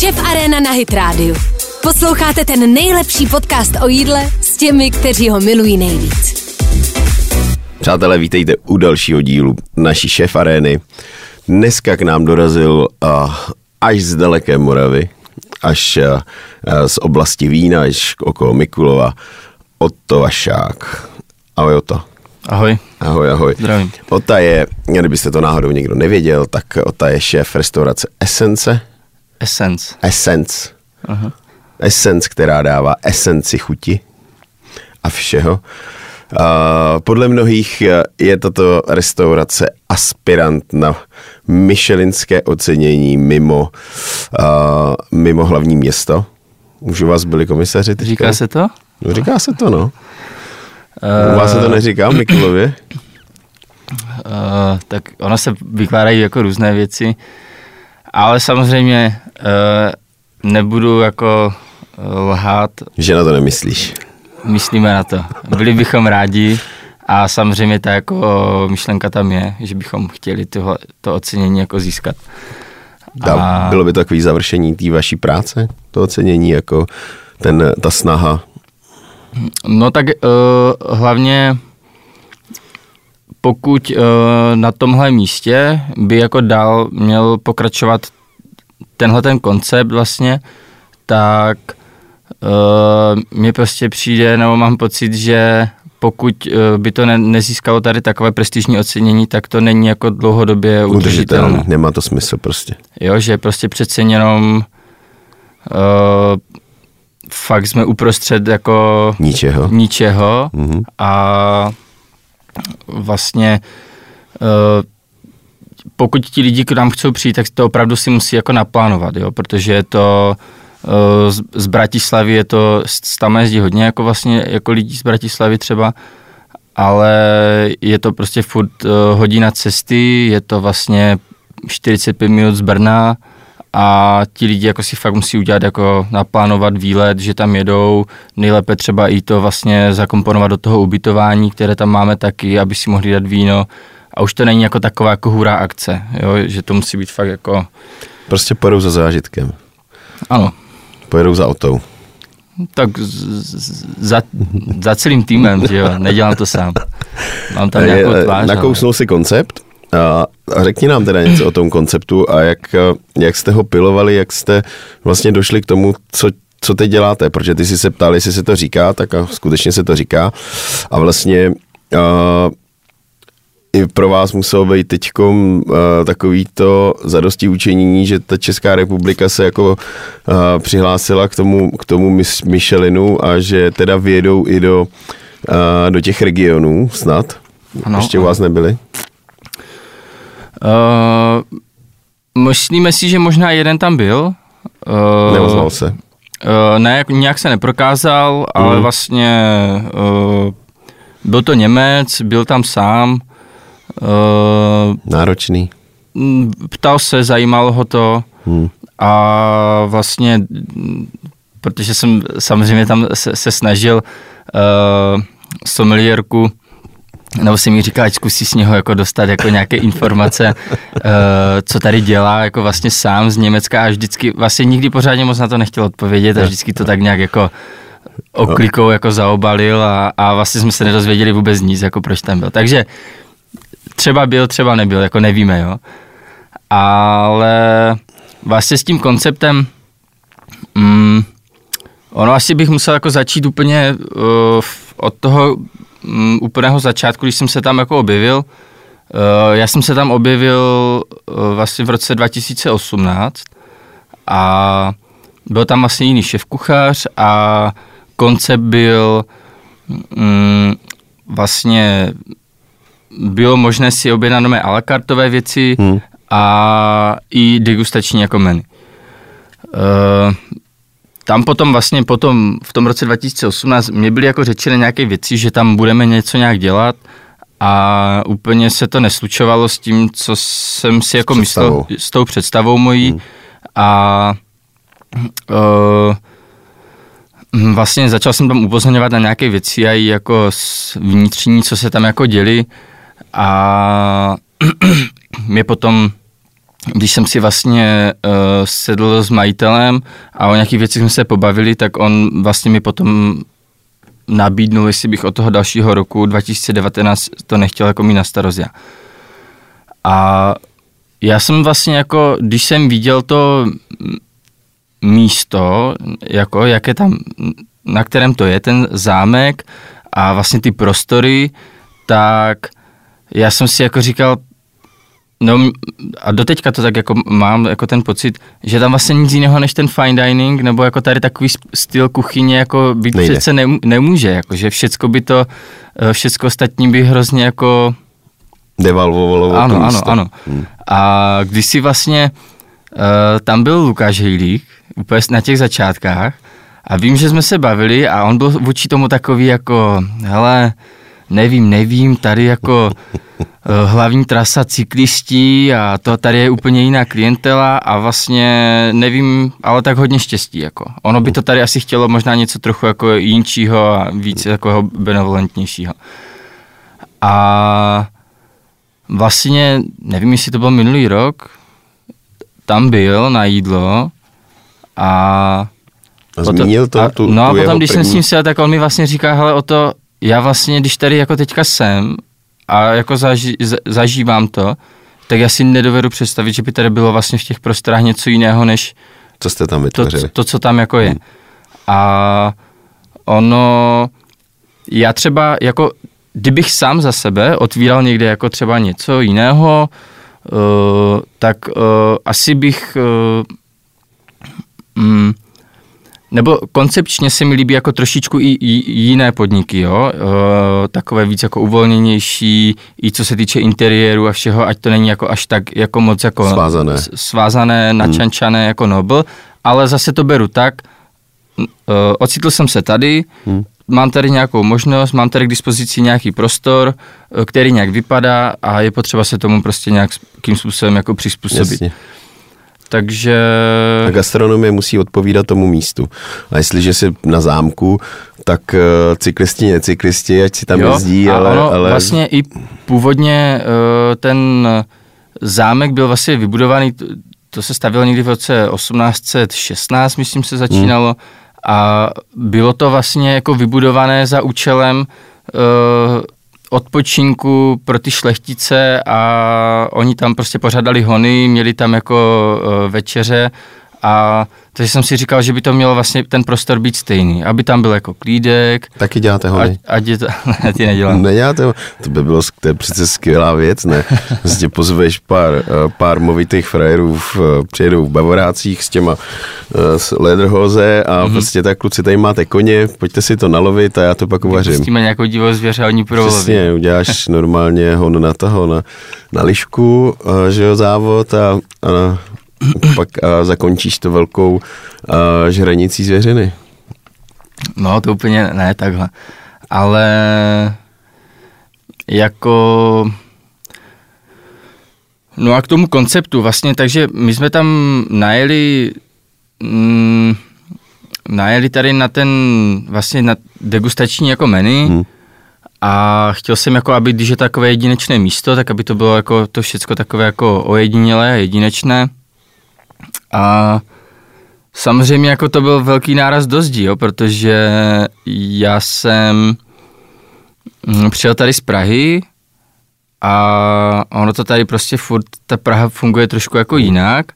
Šef Arena na Hit Radio. Posloucháte ten nejlepší podcast o jídle s těmi, kteří ho milují nejvíc. Přátelé, vítejte u dalšího dílu naší šéf arény. Dneska k nám dorazil uh, až z daleké Moravy, až uh, z oblasti Vína, až okolo Mikulova, Otto Vašák. Ahoj Otto. Ahoj. Ahoj, ahoj. Zdravím. Ota je, kdybyste to náhodou někdo nevěděl, tak Ota je šéf restaurace Essence. Essence. Essence. Aha. Essence, která dává esenci chuti a všeho. Uh, podle mnohých je tato restaurace aspirant na Michelinské ocenění mimo, uh, mimo hlavní město. Už u vás byli komisaři teďka? Říká se to? No, říká se to, no. U vás se to neříká v Mikulově? Uh, tak ono se vykládají jako různé věci, ale samozřejmě uh, nebudu jako uh, lhát. Že na to nemyslíš. Myslíme na to. Byli bychom rádi a samozřejmě ta jako myšlenka tam je, že bychom chtěli tohle, to ocenění jako získat. A... Bylo by to takový završení té vaší práce, to ocenění, jako ten, ta snaha? No tak uh, hlavně pokud uh, na tomhle místě by jako dál měl pokračovat tenhle ten koncept vlastně, tak uh, mně prostě přijde, nebo mám pocit, že pokud uh, by to ne, nezískalo tady takové prestižní ocenění, tak to není jako dlouhodobě udržitelné. udržitelné. Nemá to smysl prostě. Jo, že prostě přece jenom uh, fakt jsme uprostřed jako ničeho, ničeho mm-hmm. a vlastně uh, pokud ti lidi k nám chcou přijít, tak to opravdu si musí jako naplánovat, jo, protože je to uh, z, z Bratislavy je to, tam jezdí hodně jako vlastně jako lidí z Bratislavy třeba, ale je to prostě furt uh, hodina cesty, je to vlastně 45 minut z Brna, a ti lidi jako si fakt musí udělat jako naplánovat výlet, že tam jedou, nejlépe třeba i to vlastně zakomponovat do toho ubytování, které tam máme taky, aby si mohli dát víno a už to není jako taková jako hurá akce, jo? že to musí být fakt jako... Prostě pojedou za zážitkem. Ano. Pojedou za autou. Tak z, za, za celým týmem, že jo, nedělám to sám. Mám tam nějakou tvář. Nakousnul ale... si koncept, a řekni nám teda něco o tom konceptu a jak, jak jste ho pilovali, jak jste vlastně došli k tomu, co, co teď děláte, protože ty jsi se ptal, jestli se to říká, tak a skutečně se to říká. A vlastně uh, i pro vás muselo být teď uh, takový to zadosti učení, že ta Česká republika se jako uh, přihlásila k tomu, k tomu Michelinu a že teda vědou i do, uh, do těch regionů snad. Ano, Ještě u vás nebyli? Uh, myslíme si, že možná jeden tam byl. Uh, Neozval se. Uh, ne, nějak se neprokázal, ale mm. vlastně uh, byl to Němec, byl tam sám. Uh, Náročný. Ptal se, zajímalo ho to mm. a vlastně, protože jsem samozřejmě tam se, se snažil uh, someliérku nebo si mi říká, ať zkusí z něho jako dostat jako nějaké informace, uh, co tady dělá jako vlastně sám z Německa a vždycky vlastně nikdy pořádně moc na to nechtěl odpovědět a vždycky to tak nějak jako oklikou jako zaobalil a, a vlastně jsme se nedozvěděli vůbec nic, jako proč tam byl. Takže třeba byl, třeba nebyl, jako nevíme, jo. Ale vlastně s tím konceptem mm, ono asi bych musel jako začít úplně uh, od toho um, úplného začátku, když jsem se tam jako objevil, uh, já jsem se tam objevil uh, vlastně v roce 2018 a byl tam vlastně jiný šéf kuchař a koncept byl um, vlastně bylo možné si objednat nové a la cartové věci hmm. a i degustační jako menu. Uh, tam potom vlastně potom v tom roce 2018 mě byly jako řečené nějaké věci, že tam budeme něco nějak dělat a úplně se to neslučovalo s tím, co jsem si jako myslel, s tou představou mojí hmm. a uh, vlastně začal jsem tam upozorňovat na nějaké věci a i jako vnitřní, co se tam jako děli a mě potom když jsem si vlastně uh, sedl s majitelem a o nějakých věcech jsme se pobavili, tak on vlastně mi potom nabídnul, jestli bych od toho dalšího roku 2019 to nechtěl jako mít na starost já. A já jsem vlastně jako, když jsem viděl to místo, jako jaké tam, na kterém to je, ten zámek a vlastně ty prostory, tak já jsem si jako říkal, No a doteďka to tak jako mám jako ten pocit, že tam vlastně nic jiného než ten fine dining, nebo jako tady takový styl kuchyně jako být Nejde. přece ne, nemůže, jako že všecko by to, eh, všecko ostatní by hrozně jako... Devalvovalo Ano, ano, místo. ano. Hmm. A když si vlastně, uh, tam byl Lukáš Hejlík, úplně na těch začátkách, a vím, že jsme se bavili a on byl vůči tomu takový jako, hele, nevím, nevím, tady jako eh, hlavní trasa cyklistí a to tady je úplně jiná klientela a vlastně nevím, ale tak hodně štěstí. Jako. Ono by to tady asi chtělo možná něco trochu jako jinčího a víc jako benevolentnějšího. A vlastně, nevím, jestli to byl minulý rok, tam byl na jídlo a a zmínil to? A, tu, no a potom, když první... jsem s ním sjel, tak on mi vlastně říká, hele, o to, já vlastně, když tady jako teďka jsem a jako zaži, zažívám to, tak já si nedovedu představit, že by tady bylo vlastně v těch prostorách něco jiného, než co jste tam vytvořili. To, to, co tam jako je. Hmm. A ono, já třeba jako, kdybych sám za sebe otvíral někde jako třeba něco jiného, uh, tak uh, asi bych uh, mm, nebo koncepčně se mi líbí jako trošičku i, jiné podniky, jo? E, takové víc jako uvolněnější, i co se týče interiéru a všeho, ať to není jako až tak jako moc jako svázané, svázané načančané hmm. jako nobl, ale zase to beru tak, e, ocitl jsem se tady, hmm. mám tady nějakou možnost, mám tady k dispozici nějaký prostor, e, který nějak vypadá a je potřeba se tomu prostě nějakým způsobem jako přizpůsobit. Jasně. Takže... A gastronomie musí odpovídat tomu místu. A jestliže jsi na zámku, tak uh, cyklisti, necyklisti, ať si tam jo, jezdí, ale, ono ale... vlastně i původně uh, ten zámek byl vlastně vybudovaný, to se stavilo někdy v roce 1816, myslím se začínalo, hmm. a bylo to vlastně jako vybudované za účelem uh, odpočinku pro ty šlechtice a oni tam prostě pořádali hony, měli tam jako uh, večeře a takže jsem si říkal, že by to mělo vlastně ten prostor být stejný, aby tam byl jako klídek. Taky děláte hony? Ať, ať to, ne, ty nedělám. Neděláte To by bylo, to je přece skvělá věc, ne? Prostě pozveš pár, eh, pár movitých frajerů, v, eh, přijedou v bavorácích s těma s lederhoze a mm-hmm. prostě tak kluci, tady máte koně, pojďte si to nalovit a já to pak uvařím. Pustíme nějakou divou zvěře a oni Přesně, uděláš normálně hon na toho, na, na lišku, že jo, závod a, a pak a zakončíš to velkou a, žranicí zvěřiny. No, to úplně ne takhle. Ale jako... No a k tomu konceptu vlastně, takže my jsme tam najeli mm, najeli tady na ten vlastně na degustační jako menu hmm. a chtěl jsem jako, aby když je takové jedinečné místo, tak aby to bylo jako to všecko takové jako ojedinělé, jedinečné. A samozřejmě jako to byl velký náraz do zdi, jo, protože já jsem mm, přijel tady z Prahy a ono to tady prostě furt, ta Praha funguje trošku jako jinak.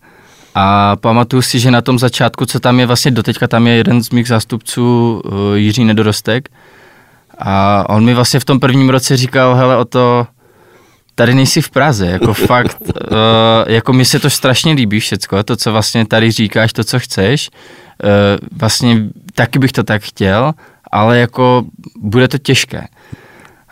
A pamatuju si, že na tom začátku, co tam je vlastně doteďka, tam je jeden z mých zástupců, uh, Jiří Nedorostek. A on mi vlastně v tom prvním roce říkal, hele o to, tady nejsi v Praze, jako fakt, uh, jako mi se to strašně líbí všecko, to, co vlastně tady říkáš, to, co chceš, uh, vlastně taky bych to tak chtěl, ale jako bude to těžké.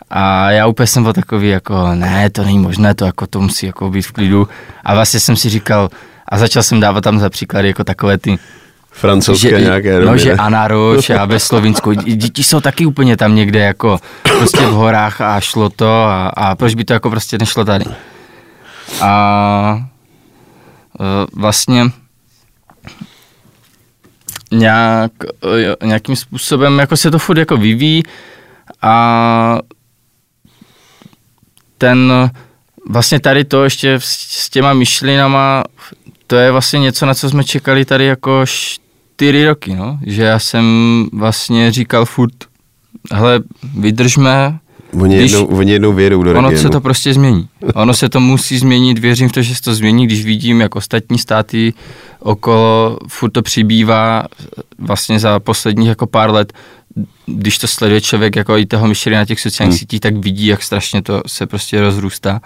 A já úplně jsem byl takový jako, ne, to není možné, to jako to musí jako být v klidu. A vlastně jsem si říkal, a začal jsem dávat tam za příklady jako takové ty francouzské že, nějaké No, že Anaroč a ve Slovinsku. Děti jsou taky úplně tam někde jako prostě v horách a šlo to a, a proč by to jako prostě nešlo tady. A e, vlastně nějak, e, nějakým způsobem jako se to furt jako vyvíjí a ten vlastně tady to ještě s těma myšlinama, to je vlastně něco, na co jsme čekali tady jako čtyři roky, no. Že já jsem vlastně říkal furt, hele, vydržme, Oni, když, jednou, oni jednou vědou do Ono regionu. se to prostě změní. Ono se to musí změnit, věřím v to, že se to změní, když vidím, jak ostatní státy okolo, furt to přibývá vlastně za posledních jako pár let, když to sleduje člověk jako i toho myšlení na těch sociálních hmm. sítích, tak vidí, jak strašně to se prostě rozrůstá.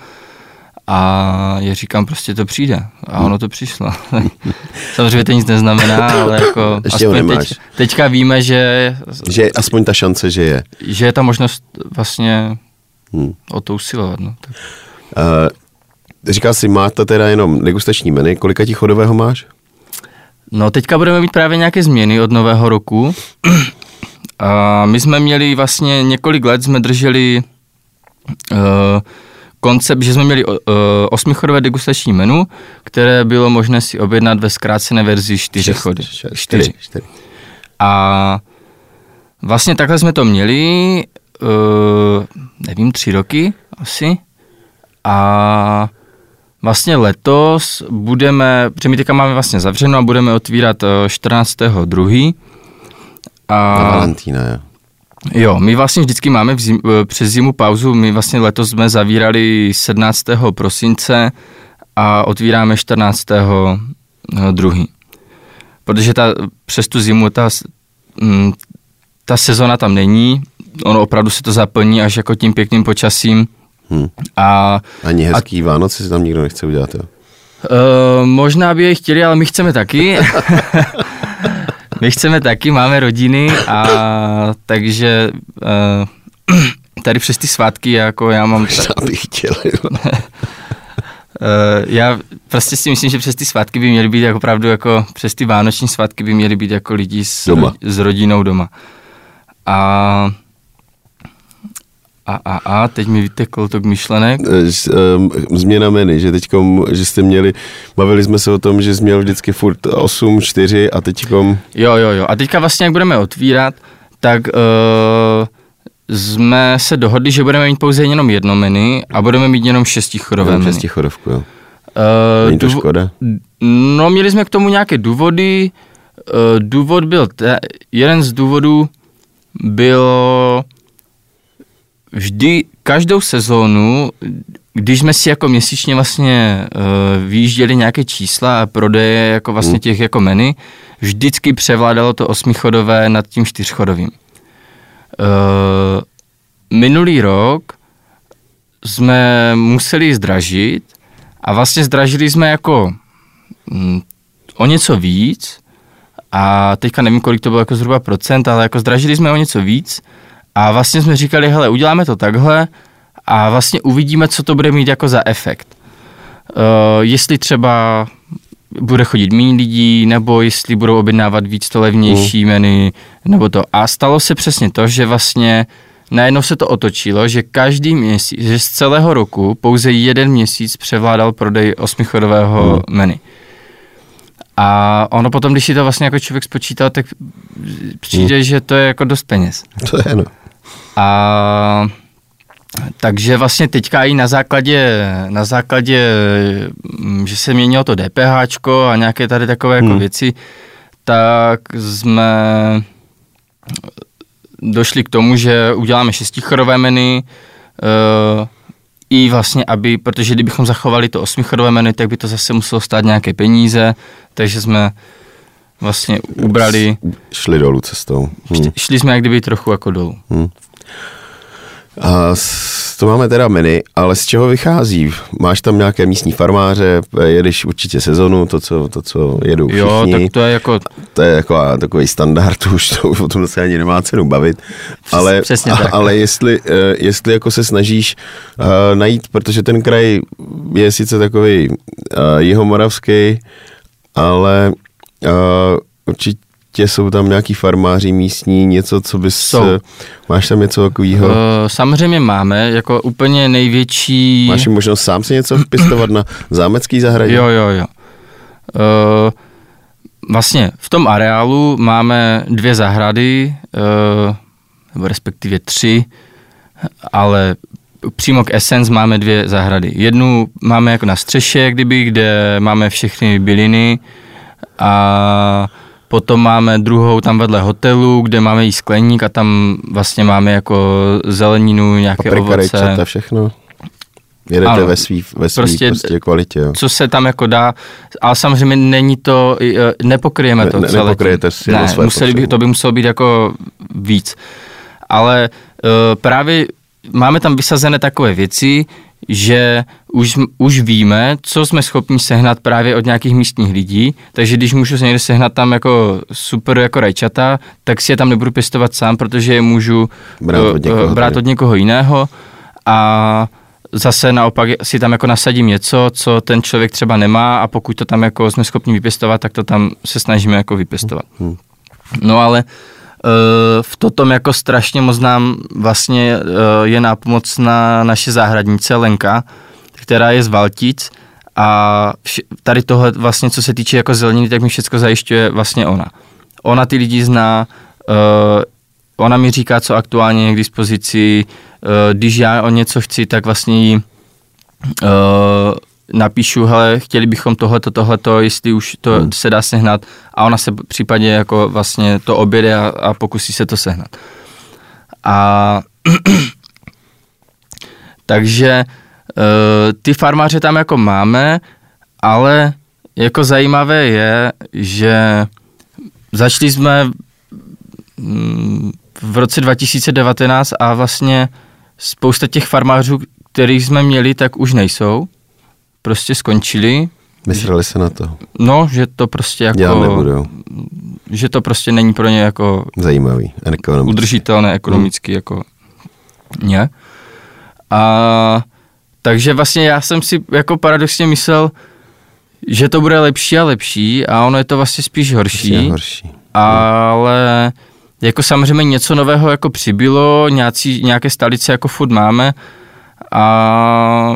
A já říkám, prostě to přijde. A ono to přišlo. Samozřejmě to nic neznamená, ale jako Ještě aspoň teď, teďka víme, že... Že je aspoň ta šance, že je. Že je ta možnost vlastně hmm. o to usilovat. No. Tak. Uh, říkal jsi, máte teda jenom degustační menu. Kolika ti chodového máš? No teďka budeme mít právě nějaké změny od nového roku. A my jsme měli vlastně několik let, jsme drželi uh, koncept, že jsme měli uh, osmichodové degustační menu, které bylo možné si objednat ve zkrácené verzi čtyři šest, chody. Šest, čtyři. čtyři. A vlastně takhle jsme to měli, uh, nevím, tři roky asi. A vlastně letos budeme, protože my teďka máme vlastně zavřeno a budeme otvírat 14.2. A, Na Valentína, jo. Jo, my vlastně vždycky máme v zim, eh, přes zimu pauzu, my vlastně letos jsme zavírali 17. prosince a otvíráme 14. druhý. Protože ta, přes tu zimu ta, mm, ta sezona tam není, ono opravdu se to zaplní až jako tím pěkným počasím. Hmm. A, Ani hezký a, Vánoce si tam nikdo nechce udělat, jo? Uh, možná by je chtěli, ale my chceme taky. My chceme taky, máme rodiny a takže uh, tady přes ty svátky jako já mám... Možná bych chtěl, uh, já prostě si myslím, že přes ty svátky by měly být jako opravdu jako přes ty vánoční svátky by měly být jako lidi s, doma. s rodinou doma. A a, a, a, teď mi vytekl to k myšlenek. Eh, změna menu, že teď, že jste měli, bavili jsme se o tom, že jsi měl vždycky furt 8, 4 a teďkom... Jo, jo, jo. A teďka vlastně, jak budeme otvírat, tak uh, jsme se dohodli, že budeme mít pouze jenom jedno menu a budeme mít jenom šestichodové menu. Šestichodovku, jo. Uh, Není to důvo- škoda? No, měli jsme k tomu nějaké důvody. Uh, důvod byl, te- jeden z důvodů bylo vždy, každou sezónu, když jsme si jako měsíčně vlastně uh, vyjížděli nějaké čísla a prodeje jako vlastně hmm. těch jako meny, vždycky převládalo to osmichodové nad tím čtyřchodovým. Uh, minulý rok jsme museli zdražit a vlastně zdražili jsme jako mm, o něco víc a teďka nevím, kolik to bylo jako zhruba procent, ale jako zdražili jsme o něco víc a vlastně jsme říkali, hele, uděláme to takhle a vlastně uvidíme, co to bude mít jako za efekt. Uh, jestli třeba bude chodit méně lidí, nebo jestli budou objednávat víc to levnější mm. menu, nebo to. A stalo se přesně to, že vlastně najednou se to otočilo, že každý měsíc, že z celého roku pouze jeden měsíc převládal prodej osmichodového mm. menu. A ono potom, když si to vlastně jako člověk spočítá, tak přijde, mm. že to je jako dost peněz. To je, no. A takže vlastně teďka i na základě, na základě, mm, že se měnilo to DPH a nějaké tady takové jako hmm. věci, tak jsme došli k tomu, že uděláme šestichodové menu, uh, i vlastně, aby, protože kdybychom zachovali to osmichodové menu, tak by to zase muselo stát nějaké peníze, takže jsme vlastně ubrali... Šli dolů cestou. Hmm. Šli jsme jak kdyby trochu jako dolů. Hmm. A to máme teda menu, ale z čeho vychází? Máš tam nějaké místní farmáře, jedeš určitě sezonu, to, co, to, co jedou všichni. Jo, tak to je jako... To je jako takový standard, už to, o tom se ani nemá cenu bavit. Ale, Přesně tak. ale jestli, eh, jestli jako se snažíš uh, najít, protože ten kraj je sice takový uh, jihomoravský, ale uh, určitě určitě jsou tam nějaký farmáři místní, něco, co bys... Jsou. Máš tam něco takového? Uh, samozřejmě máme, jako úplně největší... Máš možnost sám si něco pěstovat na zámecký zahradě? Jo, jo, jo. Uh, vlastně v tom areálu máme dvě zahrady, uh, nebo respektive tři, ale přímo k Essence máme dvě zahrady. Jednu máme jako na střeše, kdyby, kde máme všechny byliny a potom máme druhou tam vedle hotelu, kde máme i skleník a tam vlastně máme jako zeleninu, nějaké Paprika, ovoce. rajčata, všechno. Jedete Ano. ve svý, ve svý Prostě- prostě, kvalitě, jo. co se tam jako dá, ale samozřejmě není to, eh, nepokryjeme Ne- to ne- celé. nepokryjete si ne, své museli by, to by muselo být jako víc. Ale uh, právě máme tam vysazené takové věci, že už, už víme, co jsme schopni sehnat právě od nějakých místních lidí, takže když můžu se někde sehnat tam jako super jako rajčata, tak si je tam nebudu pěstovat sám, protože je můžu Brát od eh, někoho brát tady. od někoho jiného a zase naopak si tam jako nasadím něco, co ten člověk třeba nemá a pokud to tam jako jsme schopni vypěstovat, tak to tam se snažíme jako vypěstovat. Hmm. No ale eh, v tom jako strašně moc nám vlastně eh, je nápomocná naše zahradnice Lenka, která je z Valtic a tady tohle vlastně, co se týče jako zeleniny, tak mi všechno zajišťuje vlastně ona. Ona ty lidi zná, eh, ona mi říká, co aktuálně je k dispozici, eh, když já o něco chci, tak vlastně jí eh, napíšu, hele, chtěli bychom tohleto, tohleto, jestli už to Hmm. se dá sehnat a ona se případně jako vlastně to objede a, a pokusí se to sehnat. A takže uh, ty farmáře tam jako máme, ale jako zajímavé je, že začali jsme mm, v roce 2019 a vlastně spousta těch farmářů, kterých jsme měli, tak už nejsou. Prostě skončili. Mysleli se na to. No, že to prostě jako... Dělat nebudou. Že to prostě není pro ně jako Zajímavý. Ekonomický. udržitelné ekonomicky jako ne. A takže vlastně já jsem si jako paradoxně myslel, že to bude lepší a lepší a ono je to vlastně spíš horší. Je horší. ale jako samozřejmě něco nového jako přibylo, nějací, nějaké stolice jako furt máme a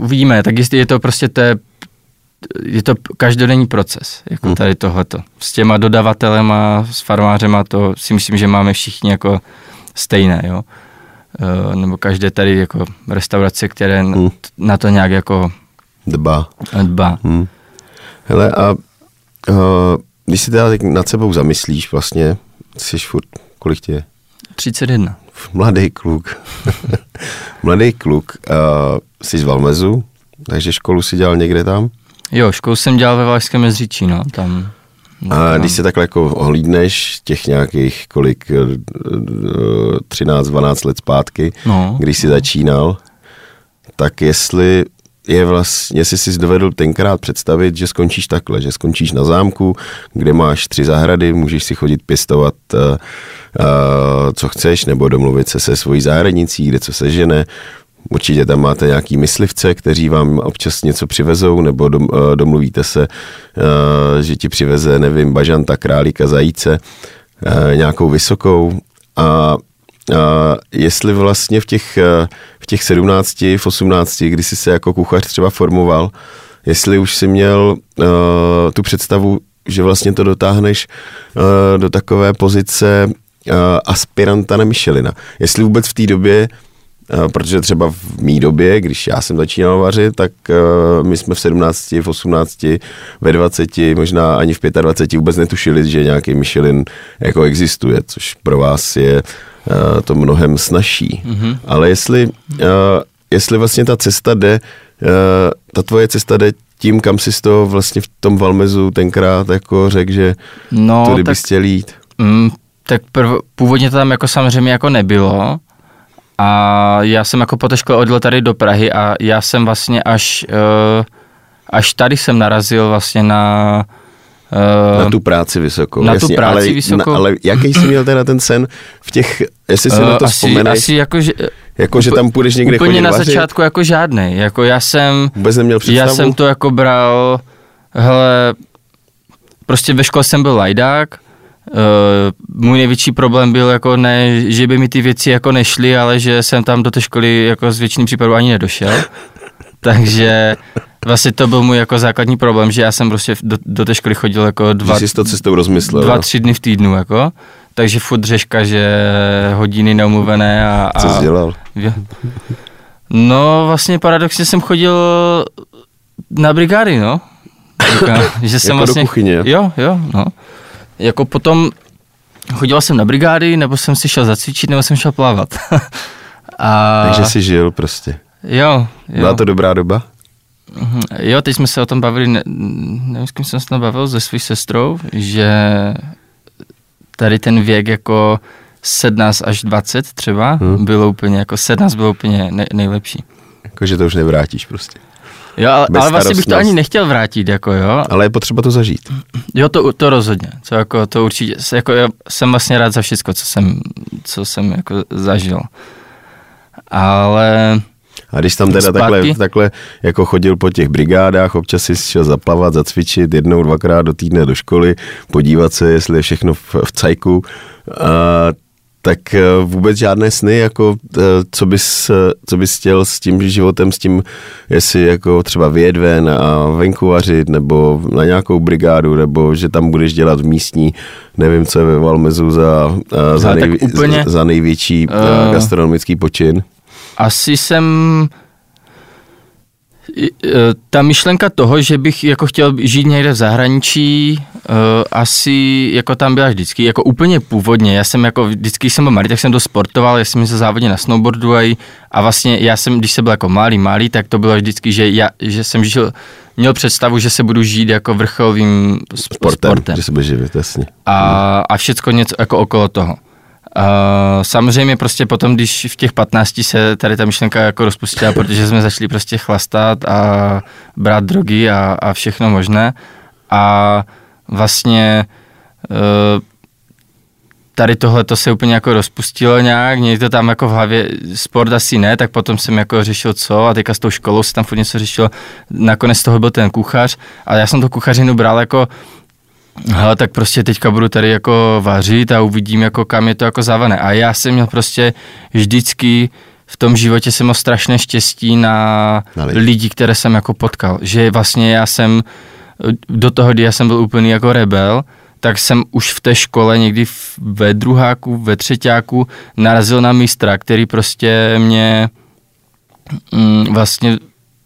uvidíme, tak je to prostě to je, je to každodenní proces, jako Mhm. tady tohleto. S těma dodavatelema, s farmářema, to si myslím, že máme všichni jako stejné, jo. Eh, Nebo každé tady jako restaurace, které Mhm. na to nějak jako Dba. dbá. Hm. Hele, a uh, když si teda nad sebou zamyslíš vlastně, jsi furt, kolik tě je? 31. Mladý kluk. Mladý kluk, uh, jsi z Valmezu, takže školu si dělal někde tam. Jo, školu jsem dělal ve Valašském Mezříčí, no, tam. no, A tam- když se takhle jako ohlídneš těch nějakých kolik, eh, eh, 13-12 let zpátky, No. když jsi začínal, tak jestli je vlastně, jestli jsi dovedl tenkrát představit, že skončíš takhle, že skončíš na zámku, kde máš tři zahrady, můžeš si chodit pěstovat, uh, uh, co chceš, nebo domluvit se se svojí zahradnicí, kde co se žene. Určitě tam máte nějaký myslivce, kteří vám občas něco přivezou, nebo dom, uh, domluvíte se, uh, že ti přiveze, nevím, bažanta, králíka, zajíce, uh, nějakou vysokou a a jestli vlastně v těch, eh, v těch 17, v 18, kdy jsi se jako kuchař třeba formoval, jestli už si měl uh, tu představu, že vlastně to dotáhneš uh, do takové pozice aspiranta na Michelina. Jestli vůbec v té době protože třeba v mý době, když já jsem začínal vařit, tak uh, my jsme v 17, v 18, ve 20, možná ani v 25 vůbec netušili, že nějaký Michelin jako existuje, což pro vás je uh, to mnohem snažší. Mm-hmm. Ale jestli, jestli vlastně ta cesta jde, ta tvoje cesta jde tím, kam si to vlastně v tom Valmezu tenkrát jako řekl, že No, tudy tak bys chtěl jít. Mm, tak prv, původně to tam jako samozřejmě jako nebylo a já jsem jako po té škole odjel tady do Prahy a já jsem vlastně až, uh, až tady jsem narazil vlastně na, Uh, na tu práci vysokou. Na jasně, tu práci ale, vysokou. Na, ale jaký jsi měl teda ten sen v těch, jestli si uh, na to asi, vzpomeneš, asi jako, že, jako že tam půjdeš někde Úplně chodit na vařit? začátku jako žádný. Jako já jsem, Vůbec neměl představu? já jsem to jako bral, hele, prostě ve škole jsem byl lajdák, Uh, můj největší problém byl jako ne, že by mi ty věci jako nešly, ale že jsem tam do té školy jako z většiny případů ani nedošel. Takže vlastně to byl můj jako základní problém, že já jsem prostě do, do té školy chodil jako dva, Že jsi to cestou rozmyslel. dva no. tři dny v týdnu, jako. Takže furt řeška, že hodiny neumluvené a... Co a jsi dělal? Jo. No vlastně paradoxně jsem chodil na brigády, no. Jako, že jsem Jako do vlastně, kuchyně, jo? Jo, jo, no. Jako potom chodil jsem na brigády, nebo jsem si šel zacvičit, nebo jsem šel plavat. a, Takže jsi žil prostě. Jo, jo. Byla to dobrá doba? Mhm. Jo, teď jsme se o tom bavili, ne, nevím, s kým jsem se tam bavil, se svou sestrou, že tady ten věk jako 17 až 20 třeba, hmm. bylo úplně jako 17 bylo úplně nej, nejlepší. Jako, že to už nevrátíš prostě. Jo, ale, ale vlastně bych to ani nechtěl vrátit, jako jo. Ale je potřeba to zažít. Jo, to, to rozhodně, to, jako, to určitě, jako já jsem vlastně rád za všechno, co jsem, co jsem jako zažil. Ale A když tam teda Zpátky? takhle, takhle jako chodil po těch brigádách, občas si šel zaplavat, zacvičit jednou, dvakrát do týdne do školy, podívat se, jestli je všechno v, v cajku, a, tak eh, vůbec žádné sny, jako eh, co bys, eh, co bys chtěl s tím životem, s tím, jestli jako třeba vyjet ven a venku vařit, nebo na nějakou brigádu, nebo že tam budeš dělat v místní, nevím, co je ve Valmezu za, za, nejvě- úplně, za největší eh, eh, gastronomický počin. asi jsem ta myšlenka toho, že bych jako chtěl žít někde v zahraničí, uh, asi jako tam byla vždycky, jako úplně původně. Já jsem jako vždycky, když jsem byl malý, tak jsem to sportoval, já jsem se závodně na snowboardu a, a vlastně já jsem, když jsem byl jako malý, malý, tak to bylo vždycky, že, já, že jsem žil, měl představu, že se budu žít jako vrcholovým sp- sportem, sportem že se bude živit, jasně. a, a všecko něco jako okolo toho. Uh, samozřejmě prostě potom, když v těch 15 se tady ta myšlenka jako rozpustila, protože jsme začali prostě chlastat a brát drogy a, a všechno možné. A vlastně uh, tady tohle to se úplně jako rozpustilo nějak, to tam jako v hlavě, sport asi ne, tak potom jsem jako řešil co a teďka s tou školou se tam furt něco řešilo, nakonec toho byl ten kuchař a já jsem to kuchařinu bral jako Hele, tak prostě teďka budu tady jako vařit a uvidím, jako kam je to jako zavané. A já jsem měl prostě vždycky v tom životě jsem měl strašné štěstí na, Na lidi. lidi. které jsem jako potkal. Že vlastně já jsem, do toho, kdy já jsem byl úplný jako rebel, tak jsem už v té škole někdy v- ve druháku, ve třetíku narazil na mistra, který prostě mě mm, vlastně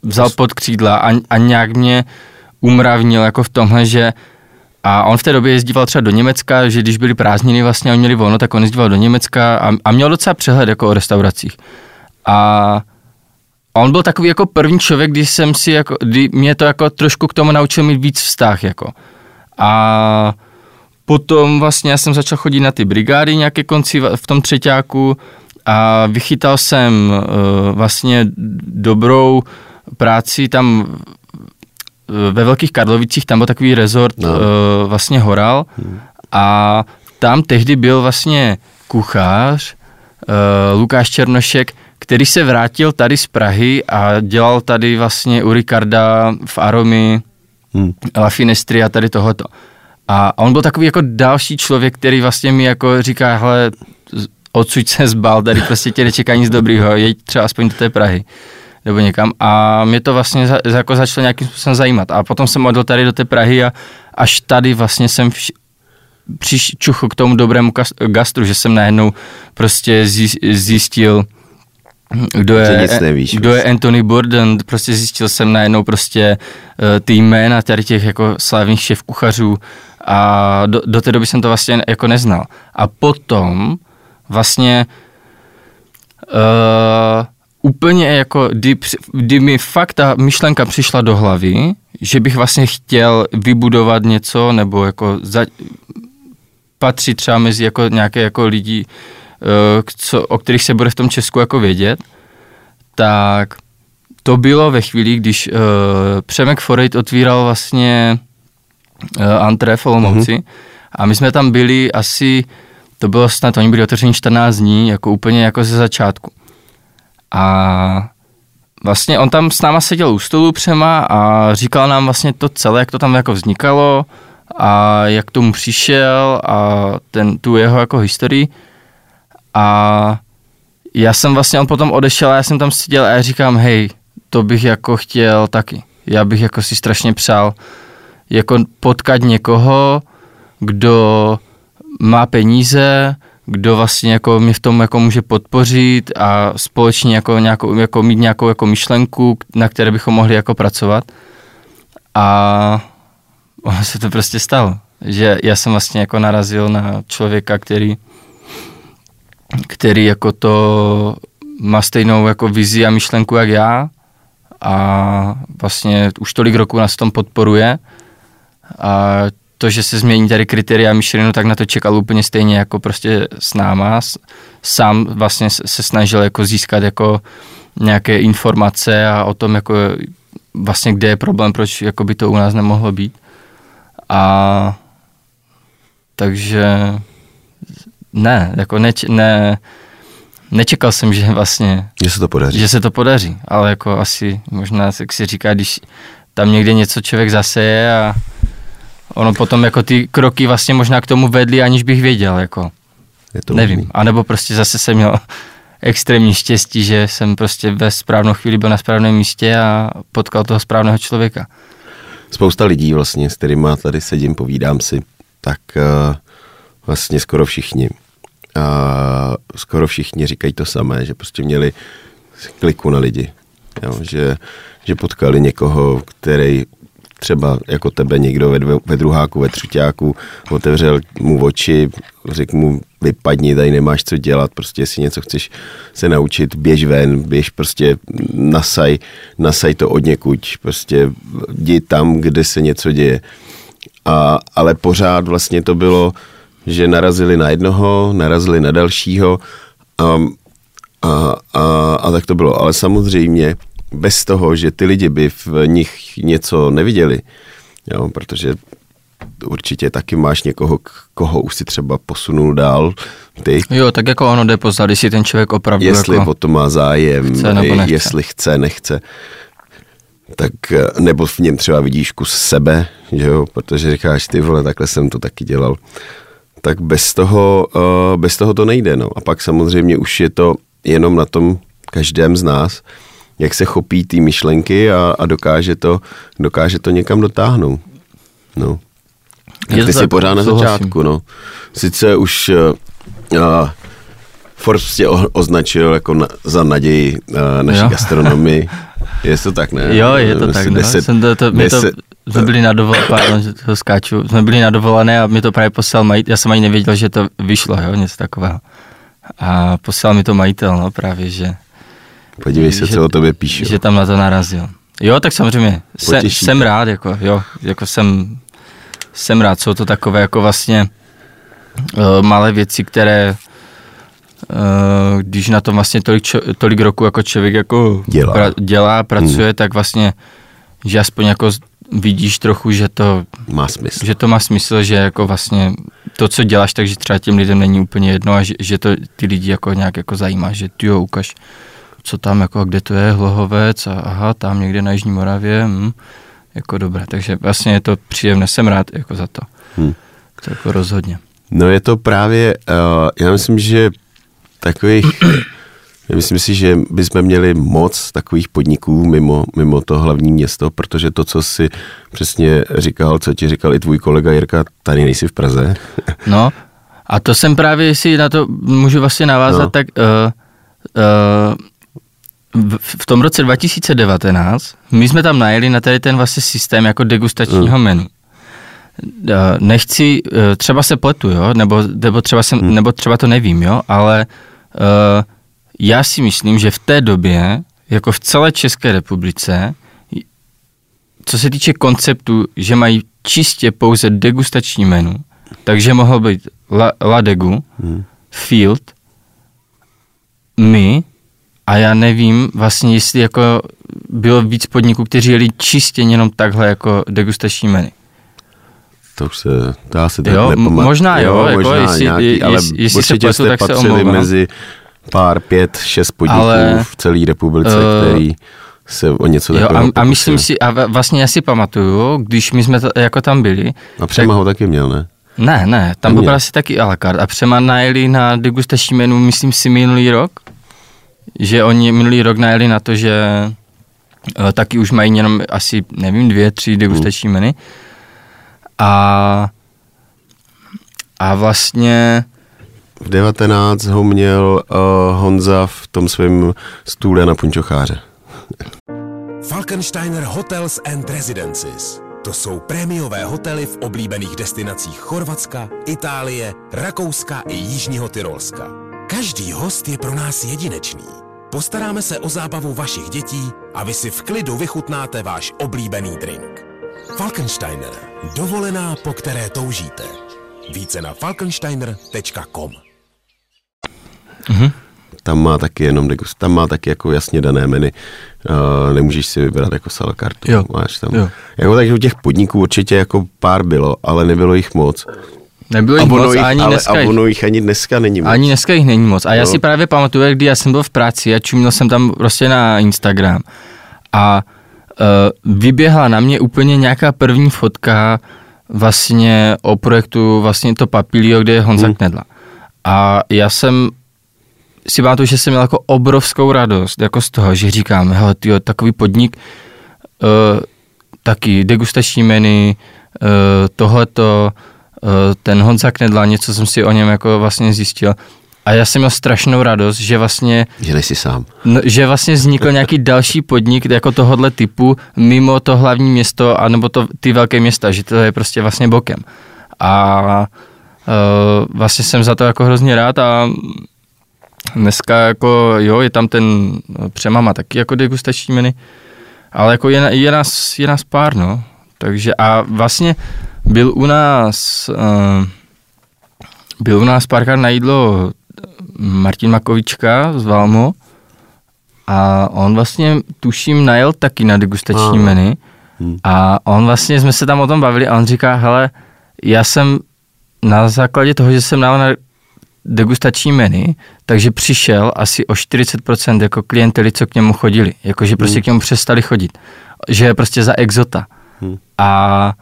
vzal pod křídla a, a nějak mě umravnil jako v tomhle, že a on v té době jezdíval třeba do Německa, že když byly prázdniny vlastně a měli volno, tak on jezdíval do Německa a, a měl docela přehled jako o restauracích. A on byl takový jako první člověk, když jsem si jako, kdy mě to jako trošku k tomu naučil mít víc vztah jako. A potom vlastně já jsem začal chodit na ty brigády nějaké konci v tom třetíku a vychytal jsem uh, vlastně dobrou práci tam ve Velkých Karlovicích, tam byl takový rezort No. uh, vlastně Horal a tam tehdy byl vlastně kuchař uh, Lukáš Černošek, který se vrátil tady z Prahy a dělal tady vlastně u Ricarda v Aromy Hmm. La Finestri a tady tohleto. A on byl takový jako další člověk, který vlastně mi jako říká, hele, odsuď se zbal, tady prostě tě nečeká nic dobrýho, jeď třeba aspoň do té Prahy nebo někam. A mě to vlastně za, jako začalo nějakým způsobem zajímat. A potom jsem odjel tady do té Prahy a až tady vlastně jsem vš, přiš, k tomu dobrému kas- gastru, že jsem najednou prostě zjis- zjistil, kdo je, nic nevíš kdo je prostě. Anthony Bourdain, prostě zjistil jsem najednou prostě uh, ty jména tady těch jako slavných šéf kuchařů a do, do té doby jsem to vlastně jako neznal. A potom vlastně uh, úplně jako, kdy, kdy mi fakt ta myšlenka přišla do hlavy, že bych vlastně chtěl vybudovat něco, nebo jako za, patří třeba mezi jako nějaké jako lidi, eh, co, o kterých se bude v tom Česku jako vědět, tak to bylo ve chvíli, když uh, Přemek Forejt otvíral vlastně uh, Antre v Olomouci mm-hmm. a my jsme tam byli asi, to bylo snad, oni byli otevření 14 dní, jako úplně jako ze začátku. A vlastně on tam s náma seděl u stolu přema a říkal nám vlastně to celé, jak to tam jako vznikalo a jak tomu přišel a ten, tu jeho jako historii. A já jsem vlastně, on potom odešel a já jsem tam seděl a já říkám, hej, to bych jako chtěl taky. Já bych jako si strašně přál jako potkat někoho, kdo má peníze, kdo vlastně jako mě v tom jako může podpořit a společně jako, nějakou, jako mít nějakou jako myšlenku, na které bychom mohli jako pracovat. A ono se to prostě stalo. Že já jsem vlastně jako narazil na člověka, který který jako to má stejnou jako vizi a myšlenku jak já a vlastně už tolik roku nás v tom podporuje a to, že se změní tady kritéria Michelinu, tak na to čekal úplně stejně jako prostě s náma. Sám vlastně se snažil jako získat jako nějaké informace a o tom jako vlastně kde je problém, proč jako by to u nás nemohlo být. A takže ne, jako ne, ne, nečekal jsem, že vlastně... Že se to podaří. Že se to podaří, ale jako asi možná, jak si říká, když tam někde něco člověk zaseje a ono potom jako ty kroky vlastně možná k tomu vedly, aniž bych věděl, jako. Je to Nevím, a nebo prostě zase jsem měl extrémní štěstí, že jsem prostě ve správnou chvíli byl na správném místě a potkal toho správného člověka. Spousta lidí vlastně, s kterými tady sedím, povídám si, tak uh, vlastně skoro všichni a skoro všichni říkají to samé, že prostě měli kliku na lidi. Jo, že, že potkali někoho, který třeba jako tebe někdo ve, dvě, ve druháku, ve třetíku, otevřel mu oči, řekl mu vypadni, tady nemáš co dělat, prostě jestli něco chceš se naučit, běž ven, běž prostě nasaj, nasaj to od někuď, prostě jdi tam, kde se něco děje. A, ale pořád vlastně to bylo, že narazili na jednoho, narazili na dalšího a, a, a, a tak to bylo. Ale samozřejmě bez toho, že ty lidi by v nich něco neviděli, jo, protože určitě taky máš někoho, koho už si třeba posunul dál, ty. Jo, tak jako ono jde poznat, jestli ten člověk opravdu Jestli jako o to má zájem, chce nebo nechce. jestli chce, nechce. Tak nebo v něm třeba vidíš kus sebe, že jo, protože říkáš, ty vole, takhle jsem to taky dělal tak bez toho, uh, bez toho to nejde. No. A pak samozřejmě už je to jenom na tom každém z nás, jak se chopí ty myšlenky a, a dokáže, to, dokáže to někam dotáhnout. No. Je ty to jsi tak, pořád na začátku, no. Sice už uh, Forbes tě o, označil jako na, za naději uh, naší Jo. gastronomii. Je to tak, ne? Jo, je to tak, no. deset- Jsem to, to, my to, deset- jsme byli na dovolené, pardon, že to skáču, jsme byli na dovolené a mi to právě poslal majitel, já jsem ani nevěděl, že to vyšlo, jo, něco takového. A poslal mi to majitel, no právě, že, Podívej se, že- co o tobě píšu. že tam na to narazil. Jo, tak samozřejmě, jsem, Potěší jsem tě. rád, jako, jo, jako jsem, jsem rád, jsou to takové jako vlastně uh, malé věci, které uh, když na tom vlastně tolik, čo, tolik roku jako člověk jako Dělá. Pra, dělá pracuje, hmm. tak vlastně, že aspoň jako vidíš trochu, že to, Má smysl. že to má smysl, že jako vlastně to, co děláš, takže třeba těm lidem není úplně jedno a že, že to ty lidi jako nějak jako zajímá, že ty jo, ukaž, co tam, jako kde to je, Hlohovec a aha, tam někde na Jižní Moravě, hm, jako dobré, takže vlastně je to příjemné, jsem rád jako za to. Hm. To jako rozhodně. No je to právě, uh, já myslím, že takových, já myslím si, že bychom měli moc takových podniků mimo, mimo to hlavní město, protože to, co si přesně říkal, co ti říkal i tvůj kolega Jirka, tady nejsi v Praze. No, a to jsem právě, jestli na to můžu vlastně navázat, no. tak uh, uh, v, v tom roce 2019 my jsme tam najeli na tady ten vlastně systém jako degustačního Mm. menu. Uh, nechci, uh, třeba se pletu, jo, nebo, nebo, třeba jsem, Mm. nebo třeba to nevím, jo, ale uh, já si myslím, že v té době, jako v celé České republice, co se týče konceptu, že mají čistě pouze degustační menu, takže mohlo být La, La Degu, Hmm. Field, my a já nevím vlastně, jestli jako bylo víc podniků, kteří jeli čistě jenom takhle jako degustační menu. to už se, to já si tak Jo, nepamatuju. možná jo, jako jestli- nějaký, ale jestli- jestli se pletu, jste tak se patřili omlouvám. mezi pár, pět, šest podniků Ale, v celé republice, eh, který se o něco Jo, takového a, a myslím si, a vlastně já si pamatuju, když my jsme to, jako tam byli, A Přema ho taky měl, ne? ne, ne, tam byl asi taky a la carte a Přema najeli na degustační menu, myslím si minulý rok, že oni minulý rok najeli na to, že eh, taky už mají jenom asi, nevím, dvě, tři degustační menu a a vlastně V 19 ho měl uh, Honza v tom svém stůle na punčocháře. Falkensteiner Hotels and Residences. To jsou prémiové hotely v oblíbených destinacích Chorvatska, Itálie, Rakouska i Jižního Tyrolska. Každý host je pro nás jedinečný. Postaráme se o zábavu vašich dětí a vy si v klidu vychutnáte váš oblíbený drink. Falkensteiner. Dovolená, po které toužíte. Více na falkensteiner.com Tam má taky jenom degust, tam má taky jako jasně dané menu. Uh, nemůžeš si vybrat jako salakartu. Jo. Máš tam. Jo. Jako takže u těch podniků určitě jako pár bylo, ale nebylo jich moc. Nebylo jich moc, jich, ani ale, dneska a ono jich ani dneska není moc. Ani dneska jich není moc. A já No. si právě pamatuju, kdy já jsem byl v práci a čuměl jsem tam prostě na Instagram a uh, vyběhla na mě úplně nějaká první fotka vlastně o projektu vlastně to Papilio, kde je Honza Hmm. Knedla. A já jsem si pamatuju, že jsem měl jako obrovskou radost jako z toho, že říkám, hele, tyjo, takový podnik, uh, taky degustační menu, uh, tohleto, ten Honza Knedla, něco jsem si o něm jako vlastně zjistil. A já jsem měl strašnou radost, že vlastně, Že nejsi sám. no, že vlastně vznikl nějaký další podnik jako tohohle typu mimo to hlavní město, anebo to, ty velké města, že to je prostě vlastně bokem. A uh, vlastně jsem za to jako hrozně rád a dneska jako jo, je tam ten přemama taky jako degustační menu, ale jako je, je, nás, je nás pár, no. Takže a vlastně byl u nás uh, byl u nás párkrát na jídlo Martin Makovička z Valmo a on vlastně tuším najel taky na degustační Ano. menu Hmm. a on vlastně, jsme se tam o tom bavili a on říká, hele, já jsem na základě toho, že jsem najel na degustační menu, takže přišel asi o 40% jako klientely, co k němu chodili. Jakože prostě Hmm. k němu přestali chodit. Že je prostě za exota. Hmm. A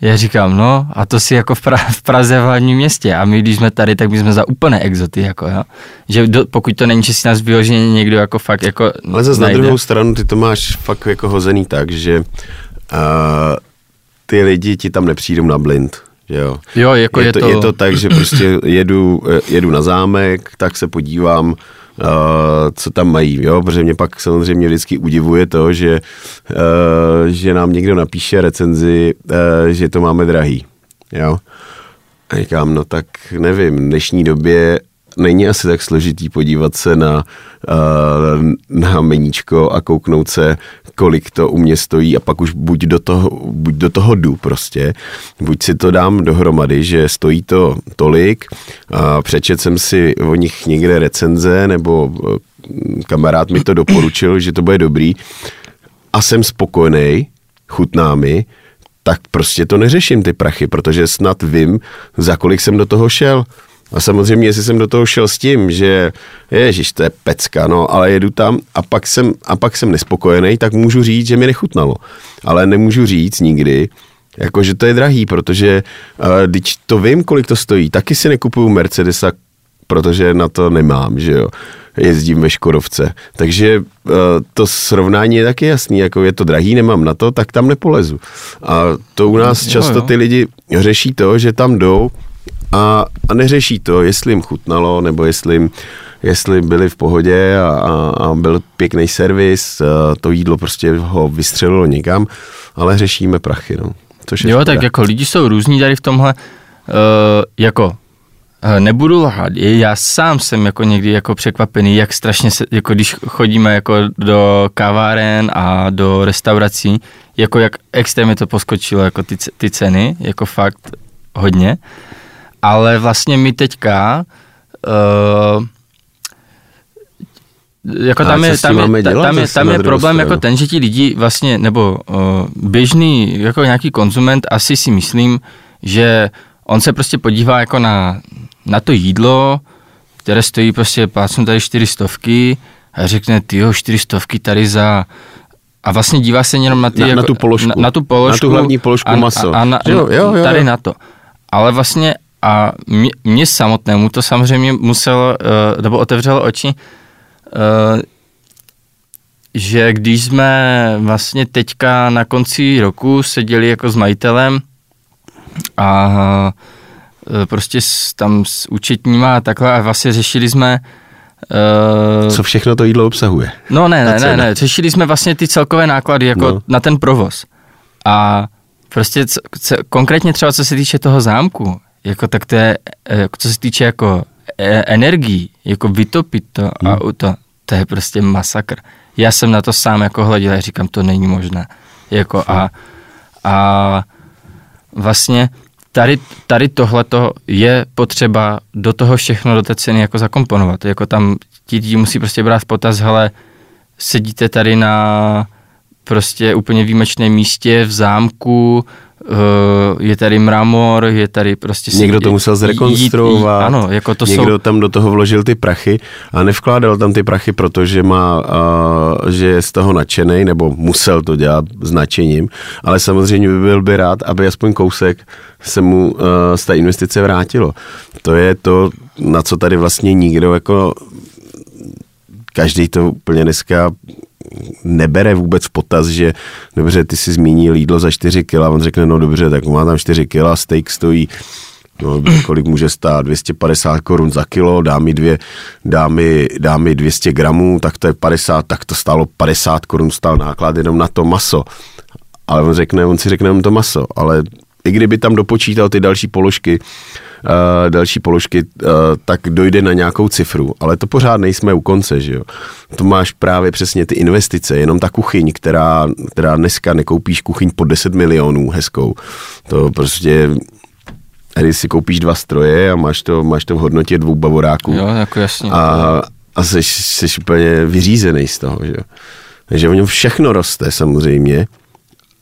já říkám, no a to si jako v, pra- v Praze v hlavním městě a my když jsme tady, tak my jsme za úplné exoty, jako jo. Že do, pokud to není, že si nás vyloženě někdo jako fakt jako Ale zase na najde. druhou stranu ty to máš fakt jako hozený tak, že uh, ty lidi ti tam nepřijdou na blind. že Jo. Jo, jako je, je to, to- je to tak, že prostě jedu, eh, jedu na zámek, tak se podívám, uh, co tam mají, jo, protože mě pak samozřejmě vždycky udivuje to, že, uh, že nám někdo napíše recenzi, uh, že to máme drahý, jo. A říkám, no tak nevím, v dnešní době není asi tak složitý podívat se na, uh, na meníčko a kouknout se, kolik to u mě stojí a pak už buď do toho, buď do toho jdu prostě, buď si to dám dohromady, že stojí to tolik, a přečet jsem si o nich někde recenze nebo eh, kamarád mi to doporučil, že to bude dobrý a jsem spokojený, chutná mi, tak prostě to neřeším ty prachy, protože snad vím, za kolik jsem do toho šel. A samozřejmě, jestli jsem do toho šel s tím, že ježiš, to je pecka, no, ale jedu tam a pak jsem, a pak jsem nespokojený, tak můžu říct, že mi nechutnalo. Ale nemůžu říct nikdy, jako, že to je drahý, protože uh, když to vím, kolik to stojí, taky si nekupuju Mercedesa, protože na to nemám, že jo. Jezdím ve Škodovce. Takže uh, to srovnání je taky jasný, jako je to drahý, nemám na to, tak tam nepolezu. A to u nás Jo, často jo. ty lidi řeší to, že tam jdou a, a neřeší to, jestli jim chutnalo, nebo jestli jim jestli byli v pohodě a, a, a byl pěkný servis, to jídlo prostě ho vystřelilo někam, ale řešíme prachy, no. Což je Jo, škoda. tak jako lidi jsou různí tady v tomhle, uh, jako eh, nebudu lhát, já sám jsem jako někdy jako překvapený, jak strašně se, jako když chodíme jako do kaváren a do restaurací, jako jak extrémně to poskočilo, jako ty, ty ceny, jako fakt hodně, ale vlastně my teďka uh, jako tam je, tam je, dělat tam je, tam je problém stranu? jako ten, že ti lidi vlastně, nebo uh, běžný jako nějaký konzument asi si myslím, že on se prostě podívá jako na, na to jídlo, které stojí prostě, plácnu tady čtyři stovky a řekne, ty jo, čtyři stovky tady za a vlastně dívá se jenom na, ty, Na- jako, na tu položku. Na, na tu položku. Na tu hlavní položku a, maso. A, a na, Jo, jo, jo, tady jo. na to. Ale vlastně a mě, mě samotnému to samozřejmě muselo, uh, nebo otevřelo oči, uh, že když jsme vlastně teďka na konci roku seděli jako s majitelem a uh, prostě s, tam s účetníma a takhle a vlastně řešili jsme uh, Co všechno to jídlo obsahuje? No ne, ne, ne, ne, řešili jsme vlastně ty celkové náklady jako No. na ten provoz. A prostě konkrétně třeba co se týče toho zámku, jako tak to je, eh, co se týče jako eh, energií, jako vytopit to Hmm. a to, to je prostě masakr. Já jsem na to sám jako hleděl a říkám, to není možné. Jako a, a vlastně tady, tady tohleto je potřeba do toho všechno, do té ceny jako zakomponovat. Jako tam ti lidi musí prostě brát v potaz, hele, sedíte tady na prostě úplně výjimečném místě v zámku, je tady mramor, je tady prostě... Někdo to musel zrekonstruovat. jí- Ano, jako to Někdo jsou... tam do toho vložil ty prachy a nevkládal tam ty prachy, protože má, uh, že je z toho nadšený, nebo musel to dělat s nadšením, ale samozřejmě by byl by rád, aby aspoň kousek se mu uh, z té investice vrátilo. To je to, na co tady vlastně nikdo jako každý to úplně dneska nebere vůbec potaz, že dobře, ty si zmínil jídlo za 4 kg, on řekne, no dobře, tak má tam 4 kg, steak stojí No, kolik může stát? 250 korun za kilo, dá mi, dvě, dá, mi, dá mi 200 gramů, tak to je 50, tak to stálo 50 korun, stál náklad jenom na to maso. Ale on řekne, on si řekne jenom to maso, ale i kdyby tam dopočítal ty další položky, uh, další položky, uh, tak dojde na nějakou cifru, ale to pořád nejsme u konce, že jo. To máš právě přesně ty investice, jenom ta kuchyň, která, která dneska nekoupíš kuchyň po 10 milionů hezkou, to prostě když si koupíš dva stroje a máš to, máš to v hodnotě dvou bavoráků Jo, jako jasně. a, a jsi, jsi úplně vyřízený z toho, že jo. Takže v něm všechno roste samozřejmě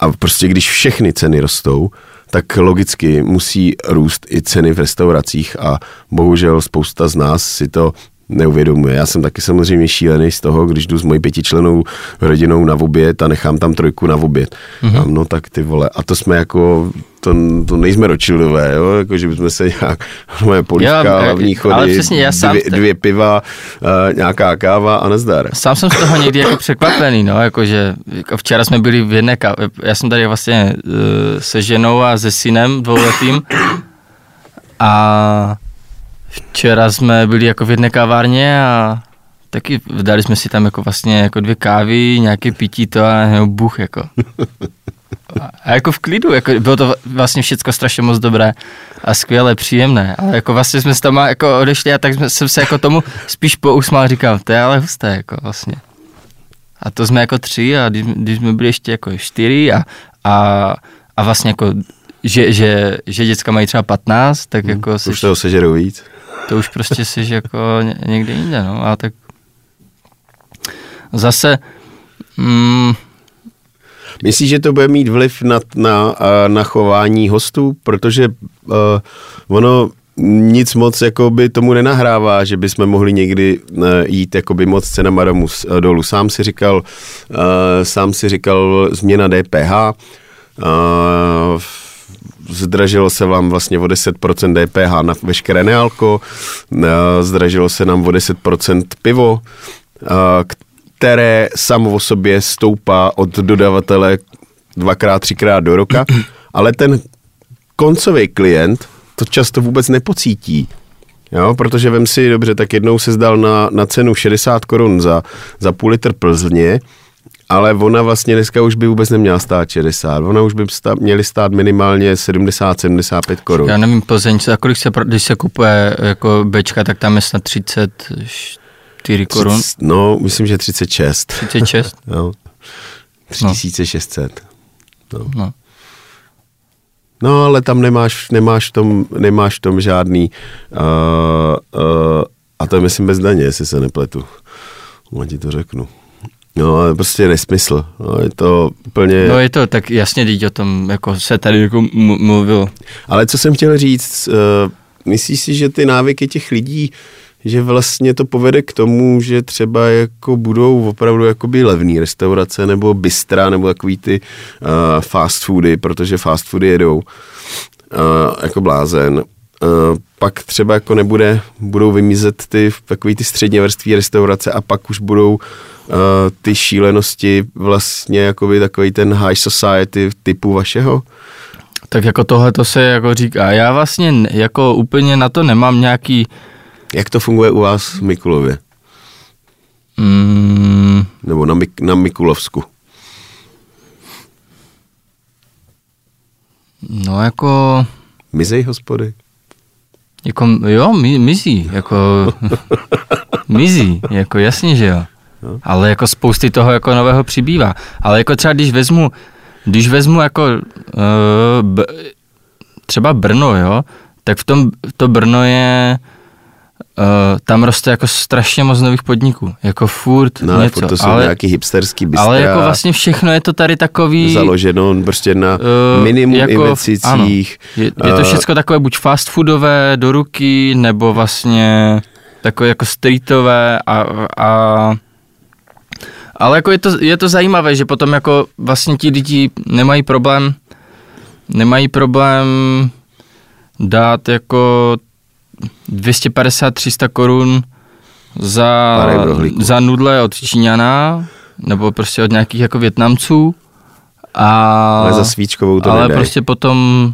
a prostě když všechny ceny rostou, tak logicky musí růst i ceny v restauracích a bohužel spousta z nás si to neuvědomuje. Já jsem taky samozřejmě šílený z toho, když jdu s mojí pětičlenou rodinou na oběd a nechám tam trojku na oběd. Mm-hmm. No tak ty vole, a to jsme jako, to, to nejsme ročildové, jo, jako že bychom se nějak, moje polívka, Jo, hlavní ale chody, přesně, já sám dvě, dvě piva, uh, nějaká káva a nazdar. Sám jsem z toho někdy jako překvapený, no, jakože jako včera jsme byli v jedné ká... já jsem tady vlastně uh, se ženou a se synem dvouletým a včera jsme byli jako v jedné kavárně a taky dali jsme si tam jako vlastně jako dvě kávy, nějaké pití to a nebo buch jako. A, jako v klidu, jako bylo to vlastně všechno strašně moc dobré a skvěle, příjemné, ale jako vlastně jsme se tam jako odešli a tak jsme, jsem se jako tomu spíš pousmál, říkal, to je ale husté, jako vlastně. A to jsme jako tři a když, když jsme byli ještě jako čtyři a, a, a vlastně jako, že, že, že děcka mají třeba 15, tak jako Hmm, Už seš, toho sežerou víc. To už prostě jsi jako ně- někde jinde, no, a tak zase, mm, Myslíš, že to bude mít vliv na, na, na chování hostů? Protože uh, ono nic moc jakoby tomu nenahrává, že bychom mohli někdy uh, jít jakoby moc cenama domů, eh, dolů. Sám si říkal, uh, sám si říkal změna DPH, uh, zdražilo se vám vlastně o 10% DPH na veškeré nealko, uh, zdražilo se nám o 10% pivo, uh, které samo o sobě stoupá od dodavatele dvakrát, třikrát do roka, ale ten koncový klient to často vůbec nepocítí. Jo, protože vem si, dobře, tak jednou se zdal na, na cenu 60 korun za, za půl litr Plzně, ale ona vlastně dneska už by vůbec neměla stát 60. Ona už by stát, měly stát minimálně 70-75 korun. já nevím, Plzeň, za kolik se, když se kupuje jako bečka, tak tam je snad 34 korun, 30, no, myslím, že 36. 36, Jo. 3600. No. no. No, ale tam nemáš, nemáš, v, tom, nemáš v tom žádný, uh, uh, a to je myslím bez daně, jestli se nepletu. Já ti to řeknu. No, ale prostě nesmysl. No, je to úplně... No je to tak jasně, teď o tom jako se tady jako mluvil. Ale co jsem chtěl říct, uh, myslíš si, že ty návyky těch lidí, že vlastně to povede k tomu, že třeba jako budou opravdu jakoby levný restaurace nebo bystra nebo takový ty uh, fast foody, protože fast foody jedou uh, jako blázen. Uh, pak třeba jako nebude, budou vymizet ty takový ty středně vrství restaurace a pak už budou uh, ty šílenosti vlastně jakoby takový ten high society typu vašeho? Tak jako tohle to se jako říká. Já vlastně jako úplně na to nemám nějaký... Jak to funguje u vás v Mikulově? Mm, Nebo na, Mik- na Mikulovsku? no jako... Mizej hospody? Jako, jo, mi, mizí, jako, mizí, jako jasně, že jo. Ale jako spousty toho jako nového přibývá. Ale jako třeba když vezmu, když vezmu jako uh, b, třeba Brno, jo, tak v tom to Brno je, uh, tam roste jako strašně moc nových podniků, jako furt No něco. furt to jsou ale, nějaký hipsterský bystra. ale jako vlastně všechno je to tady takový... založeno prostě na Eh, minimum jako- investicích. Je, je to Eh, všechno takové buď fast foodové do ruky, nebo vlastně takové jako streetové a, a ale jako je to, je to zajímavé, že potom jako vlastně ti lidi nemají problém nemají problém dát jako 250-300 korun za, za nudle od Číňana nebo prostě od nějakých jako Větnamců a Ale za svíčkovou to ale nedej. prostě potom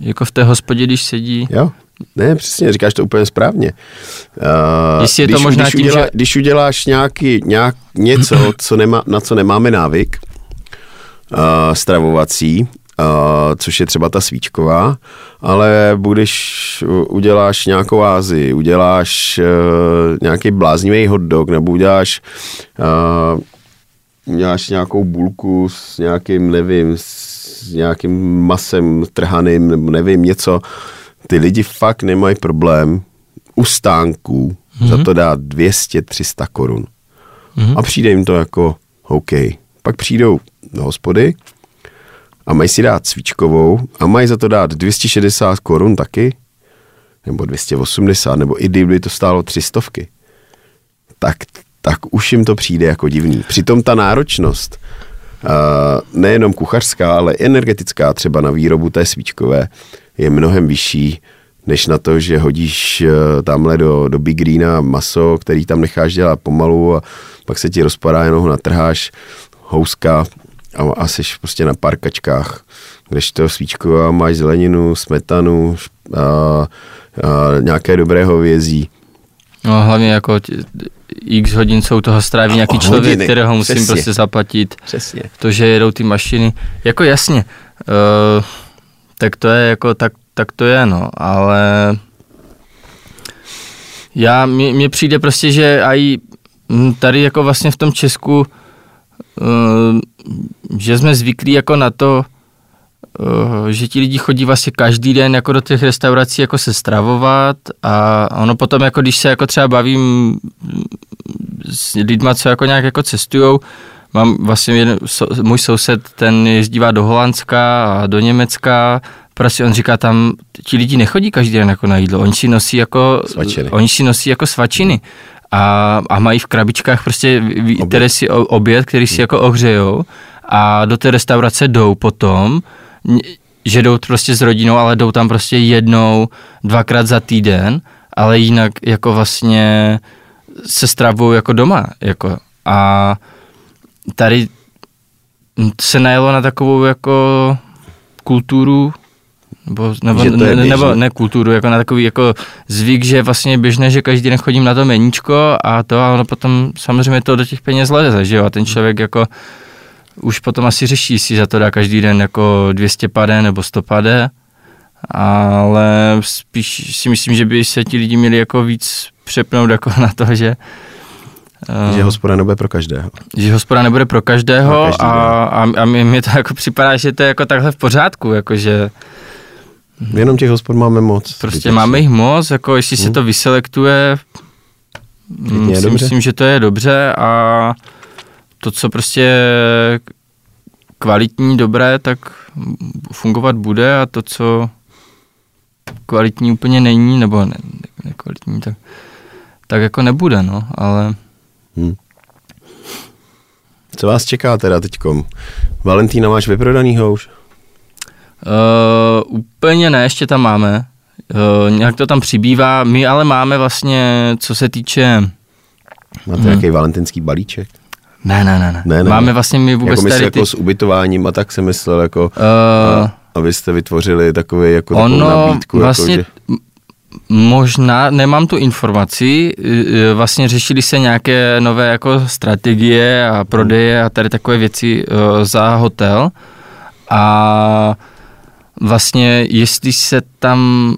jako v té hospodě, když sedí, Jo, ne, přesně, říkáš to úplně správně. Uh, Jestli je to když, možná když, tím, udělá, že- když uděláš nějaký, nějak, něco, co nemá, na co nemáme návyk, uh, stravovací, uh, což je třeba ta svíčková, ale budeš, uděláš nějakou Ázii, uděláš uh, nějaký bláznivý hot dog, nebo uděláš uh, uděláš nějakou bulku s nějakým, nevím, s nějakým masem trhaným, nebo nevím, něco. Ty lidi fakt nemají problém u stánků mm-hmm. za to dát 200-300 korun. Mm-hmm. A přijde jim to jako OK. Pak přijdou do hospody a mají si dát svíčkovou a mají za to dát 260 korun taky, nebo 280, nebo i kdyby to stálo 300, tak, tak už jim to přijde jako divný. Přitom ta náročnost, nejenom kuchařská, ale energetická třeba na výrobu té svíčkové, je mnohem vyšší, než na to, že hodíš uh, tamhle do, do Big Greena maso, který tam necháš dělat pomalu a pak se ti rozpadá, jenom ho natrháš, houska a, a jsi prostě na parkačkách, kdežto svíčková máš zeleninu, smetanu, a, a, nějaké dobré hovězí. no hlavně jako x hodin jsou toho stráví nějaký Hodiny, člověk, kterého musím přesně. prostě zaplatit. Přesně. To, že jedou ty mašiny, jako jasně, uh, tak to je jako, tak, tak to je, no, ale já, mně, přijde prostě, že aj hm, tady jako vlastně v tom Česku, uh, že jsme zvyklí jako na to, uh, že ti lidi chodí vlastně každý den jako do těch restaurací jako se stravovat a ono potom jako když se jako třeba bavím s lidma, co jako nějak jako cestujou, mám vlastně jeden, so, můj soused, ten jezdívá do Holandska a do Německa, prostě on říká tam, ti lidi nechodí každý den jako na jídlo, oni si nosí jako, Svačiny. oni si nosí jako svačiny a, a mají v krabičkách prostě, oběd. které si oběd, který si jako ohřejou a do té restaurace jdou potom, že jdou prostě s rodinou, ale jdou tam prostě jednou, dvakrát za týden, ale jinak jako vlastně se stravují jako doma. Jako. A tady se najelo na takovou jako kulturu, nebo, nebo, ne, nebo ne kulturu, jako na takový jako zvyk, že vlastně je běžné, že každý den chodím na to meníčko a to a ono potom samozřejmě to do těch peněz leze, že jo, a ten člověk jako už potom asi řeší, si za to dá každý den jako 200 pade nebo 100 pade, ale spíš si myslím, že by se ti lidi měli jako víc přepnout jako na to, že eh, Že hospoda nebude pro každého. že hospoda nebude pro každého každý a, a, a mě to jako připadá, že to je jako takhle v pořádku, jakože Jenom těch hospod máme moc. prostě zbytečně. máme jich moc, jako jestli se to vyselektuje, Klidně je si dobře. myslím, že to je dobře a to, co prostě kvalitní, dobré, tak fungovat bude a to, co kvalitní úplně není, nebo ne, nekvalitní, tak, tak jako nebude, no, ale... Hmm. Co vás čeká teda teďkom? Valentína máš vyprodanýho už? Uh, úplně ne, ještě tam máme. Uh, nějak to tam přibývá. My ale máme vlastně, co se týče... Máte hmm. nějaký valentinský balíček? Ne, ne, ne, ne. ne, ne máme vlastně my vůbec jako tady jako ty... s ubytováním a tak se myslel, jako... Uh, a, abyste vytvořili takový, jako ono takovou nabídku. vlastně jako, že... Možná, nemám tu informaci, vlastně řešili se nějaké nové jako strategie a prodeje a tady takové věci za hotel a vlastně jestli se tam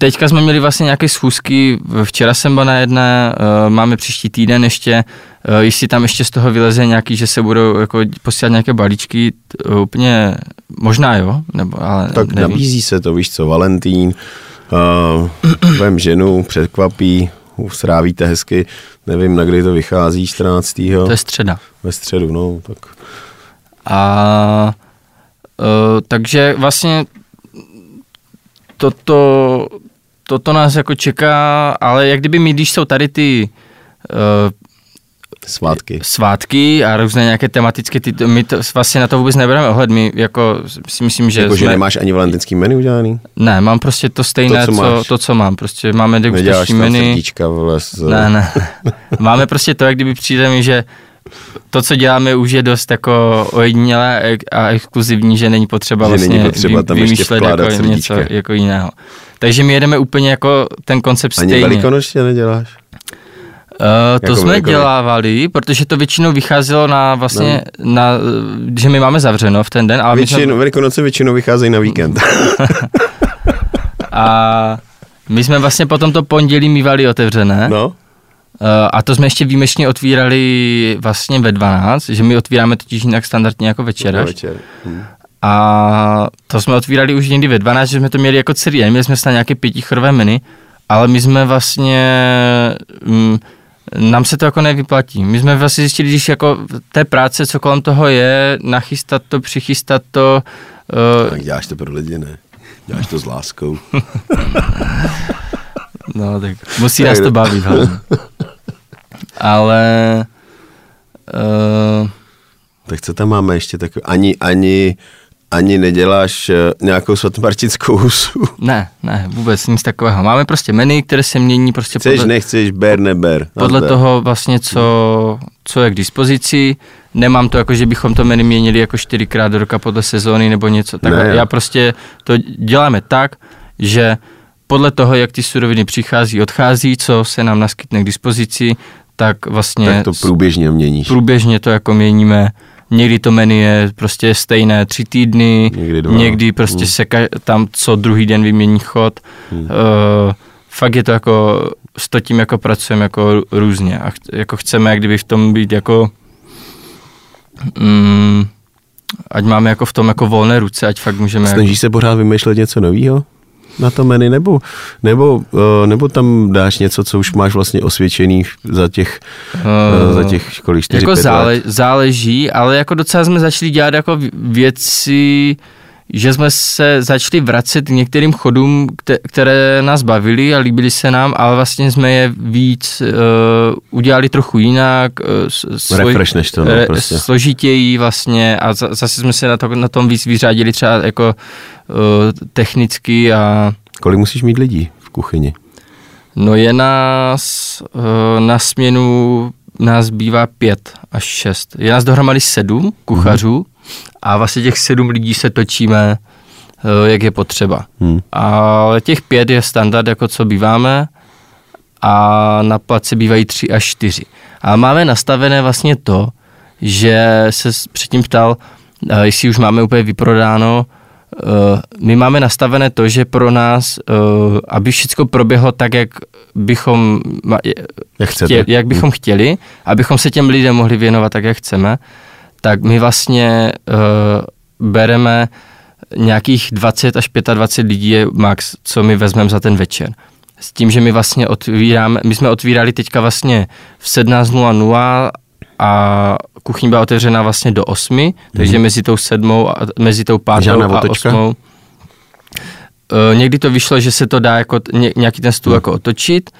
Teďka jsme měli vlastně nějaké schůzky, včera jsem byl na jedné, uh, máme příští týden ještě, uh, jestli tam ještě z toho vyleze nějaký, že se budou jako posílat nějaké balíčky, uh, úplně možná jo, nebo ale Tak nevím. nabízí se to, víš co, Valentín, uh, vem ženu, překvapí, srávíte hezky, nevím, na kdy to vychází, 14. To je středa. Ve středu, no, tak. A takže vlastně toto, toto nás jako čeká, ale jak kdyby my, když jsou tady ty uh, svátky. svátky a různé nějaké tematické, ty, my to, vlastně na to vůbec nebereme ohled, my jako si myslím, že Jako, jsme, že nemáš ani valentinský menu udělaný? Ne, mám prostě to stejné, to, co, co, to, co mám, prostě máme degustační menu. srdíčka, vole, z... Ne, ne, máme prostě to, jak kdyby přijde mi, že to, co děláme, už je dost jako ojedinělé a exkluzivní, že není potřeba že vlastně není potřeba tam vymýšlet jako něco jako jiného. Takže my jedeme úplně jako ten koncept Ani stejně. Ani velikonočně neděláš? Uh, to jako jsme velikonoč. dělávali, protože to většinou vycházelo na vlastně, no. na, že my máme zavřeno v ten den. Ale Většinu, jsme... Velikonoce většinou vycházejí na víkend. a my jsme vlastně potom to pondělí mývali otevřené. No. Eh, a to jsme ještě výjimečně otvírali vlastně ve 12, že my otvíráme totiž jinak standardně jako večer. večer. Hmm. A to jsme otvírali už někdy ve 12, že jsme to měli jako celý den. Měli jsme snad nějaké pětichorové menu, ale my jsme vlastně... Mm, nám se to jako nevyplatí. My jsme vlastně zjistili, když jako té práce, co kolem toho je, nachystat to, přichystat to. Uh... Tak děláš to pro lidi, ne? Děláš to s láskou. no, tak musí nás to bavit hlavně. Ale... Uh... Tak co tam máme ještě tak ani, ani, ani neděláš uh, nějakou svatomartickou husu? Ne, ne, vůbec nic takového. Máme prostě menu, které se mění prostě Chceš, podle, nechceš, ber, neber. Podle toho vlastně, co, co je k dispozici. Nemám to jako, že bychom to menu měnili jako čtyřikrát do roka podle sezóny nebo něco. Tak ne. já prostě to děláme tak, že podle toho, jak ty suroviny přichází, odchází, co se nám naskytne k dispozici, tak vlastně... Tak to průběžně měníš. Průběžně to jako měníme. Někdy to menu je prostě stejné tři týdny, někdy, dva. někdy prostě hmm. se ka- tam co druhý den vymění chod. Hmm. Uh, fakt je to jako, s to tím jako pracujeme jako různě a ch- jako chceme jak kdyby v tom být jako mm, ať máme jako v tom jako volné ruce, ať fakt můžeme... Snažíš jako... se pořád vymýšlet něco nového? Na to menu, nebo, nebo, uh, nebo tam dáš něco, co už máš vlastně osvědčený za těch, uh, za těch kolik, 4, jako zále, let? záleží, ale jako docela jsme začali dělat jako věci, že jsme se začali vracet k některým chodům, které nás bavily a líbily se nám, ale vlastně jsme je víc uh, udělali trochu jinak, uh, svoj, než to, no, prostě. složitěji vlastně a zase jsme se na, to, na tom víc vyřádili třeba jako uh, technicky a... Kolik musíš mít lidí v kuchyni? No je nás uh, na směnu nás bývá pět až šest. Je nás dohromady sedm kuchařů, mm-hmm a vlastně těch sedm lidí se točíme, eh, jak je potřeba. Hmm. Ale těch pět je standard, jako co býváme a na place bývají tři až čtyři. A máme nastavené vlastně to, že se předtím ptal, eh, jestli už máme úplně vyprodáno, eh, my máme nastavené to, že pro nás, aby všechno proběhlo tak, jak bychom, jak, chtěli, jak bychom hmm. chtěli, abychom se těm lidem mohli věnovat tak, jak chceme, tak my vlastně uh, bereme nějakých 20 až 25 lidí je max, co my vezmeme za ten večer. S tím, že my vlastně otvíráme, my jsme otvírali teďka vlastně v 17.00 a kuchyň byla otevřena vlastně do osmi, takže Mhm. mezi tou sedmou a mezi tou pátou Žádná a otočka? osmou. Eh, Někdy to vyšlo, že se to dá jako ně, nějaký ten stůl jako otočit,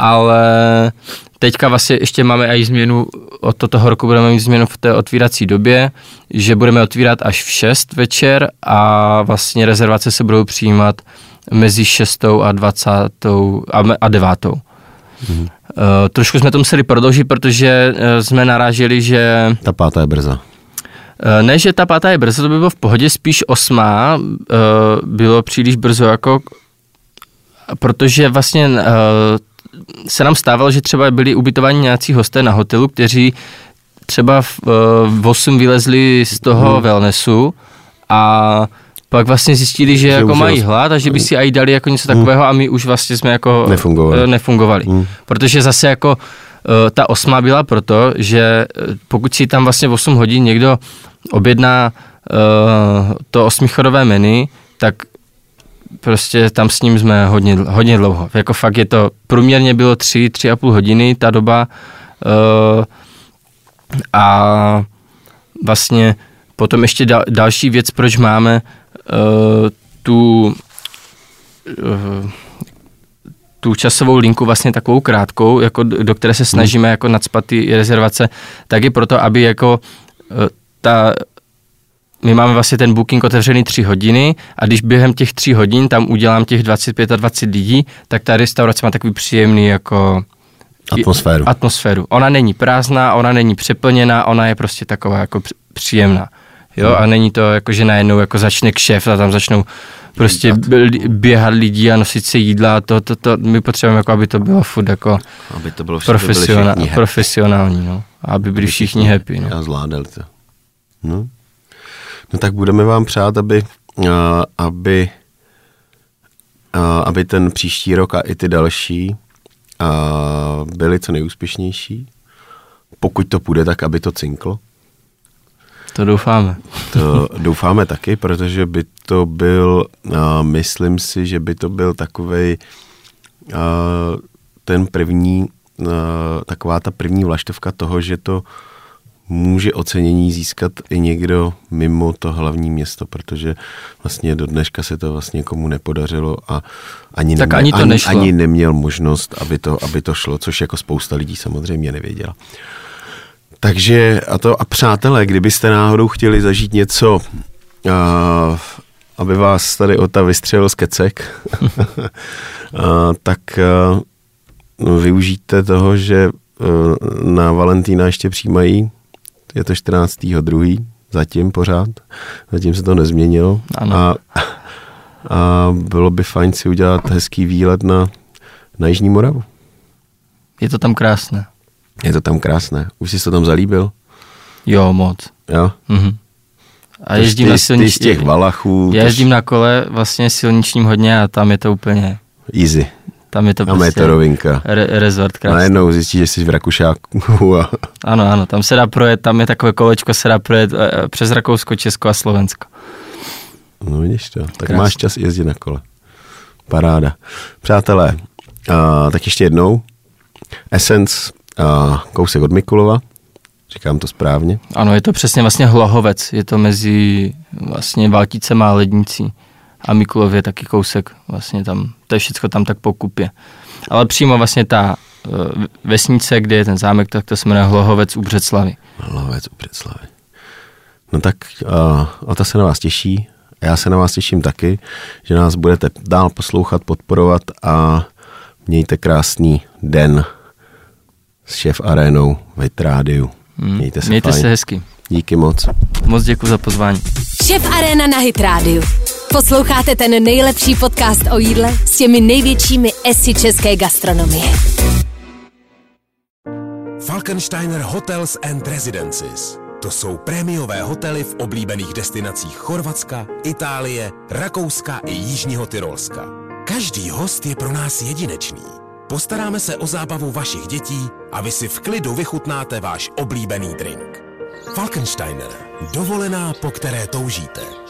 ale teďka vlastně ještě máme i změnu, od toho roku budeme mít změnu v té otvírací době, že budeme otvírat až v 6 večer a vlastně rezervace se budou přijímat mezi 6 a 20 a, me- a 9. Mhm. Uh, trošku jsme to museli prodloužit, protože uh, jsme naráželi, že Ta pátá je brza. uh, ne, že ta pátá je brzo, to by bylo v pohodě, spíš osmá uh, bylo příliš brzo, jako protože vlastně uh, se nám stávalo, že třeba byli ubytovaní nějací hosté na hotelu, kteří třeba v, uh, v 8 vylezli z toho hmm. wellnessu a pak vlastně zjistili, že, Že jako mají os- hlad a že by si i dali jako něco takového a my už vlastně jsme jako Nefungovali. eh, nefungovali. Hmm. Protože zase jako eh, ta osma byla proto, že pokud si tam vlastně 8 hodin někdo objedná to osmichodové menu, tak prostě tam s ním jsme hodně, hodně dlouho. Jako fakt je to, průměrně bylo tři, tři a půl hodiny ta doba eh, a vlastně potom ještě dal, další věc, proč máme uh, tu uh, tu časovou linku vlastně takovou krátkou, jako do které se snažíme jako nadspat ty rezervace, tak je proto, aby jako ta my máme vlastně ten booking otevřený tři hodiny a když během těch tří hodin tam udělám těch 25 a 20 lidí, tak ta restaurace má takový příjemný jako Atmosféru. atmosféru. Ona není prázdná, ona není přeplněná, ona je prostě taková jako příjemná. Jo, a není to jako, že najednou jako začne kšef a tam začnou prostě b- běhat lidi a nosit si jídla a to, to, to, my potřebujeme jako, aby to bylo furt jako Aby to bylo profesionál, profesionální, no. A aby byli všichni happy, no. A zvládali to. No. No tak budeme vám přát, aby, aby, aby ten příští rok a i ty další byly co nejúspěšnější. Pokud to půjde, tak aby to cinklo. To doufáme. To doufáme taky, protože by to byl, uh, myslím si, že by to byl takovej uh, ten první, uh, taková ta první vlaštovka toho, že to může ocenění získat i někdo mimo to hlavní město, protože vlastně do dneška se to vlastně komu nepodařilo a ani, Tak nemě- ani to ani, nešlo. ani neměl možnost, aby to, aby to šlo, což jako spousta lidí samozřejmě nevěděla. Takže a to a přátelé, kdybyste náhodou chtěli zažít něco, uh, aby vás tady Ota vystřelil z kecek, uh, tak uh, využijte toho, že na Valentína ještě přijímají, je to 14. druhý, zatím pořád, zatím se to nezměnilo. Ano. A, a bylo by fajn si udělat hezký výlet na, na Jižní Moravu. Je to tam krásné. Je to tam krásné. Už jsi se tam zalíbil? Jo, moc. Jo? Mhm. A jezdím ty, na ty silnič... z těch Valachů, Já jezdím na kole vlastně silničním hodně a tam je to úplně, easy. Tam je to Tam je to rovinka. re, rezort krásný. Najednou zjistíš, že jsi v Rakušáku a Ano, ano, tam se dá projet, tam je takové kolečko, se dá projet eh, přes Rakousko, Česko a Slovensko. no vidíš to. Tak Krásný. máš čas jezdit na kole. Paráda. Přátelé, a, tak ještě jednou. Essence, a, kousek od Mikulova. Říkám to správně. Ano, je to přesně vlastně Hlohovec, je to mezi vlastně Valticem a Lednicí. A Mikulov je taky kousek, vlastně tam, to je všechno tam tak po kupě. Ale přímo vlastně ta eh, vesnice, kde je ten zámek, tak to se jmenuje Hlohovec u Břeclavy. Hlavec u Břeclavy. No tak uh, Ota se na vás těší. Já se na vás těším taky, že nás budete dál poslouchat, podporovat a mějte krásný den s šéf arénou v Rádiu. Hmm. Mějte se Mějte fajn. se hezky. Díky moc. Moc děkuji za pozvání. Šef Arena na Hit Radio. Posloucháte ten nejlepší podcast o jídle s těmi největšími esy české gastronomie. Falkensteiner Hotels and Residences. To jsou prémiové hotely v oblíbených destinacích Chorvatska, Itálie, Rakouska i Jižního Tyrolska. Každý host je pro nás jedinečný. Postaráme se o zábavu vašich dětí a vy si v klidu vychutnáte váš oblíbený drink. Falkensteiner. Dovolená, po které toužíte.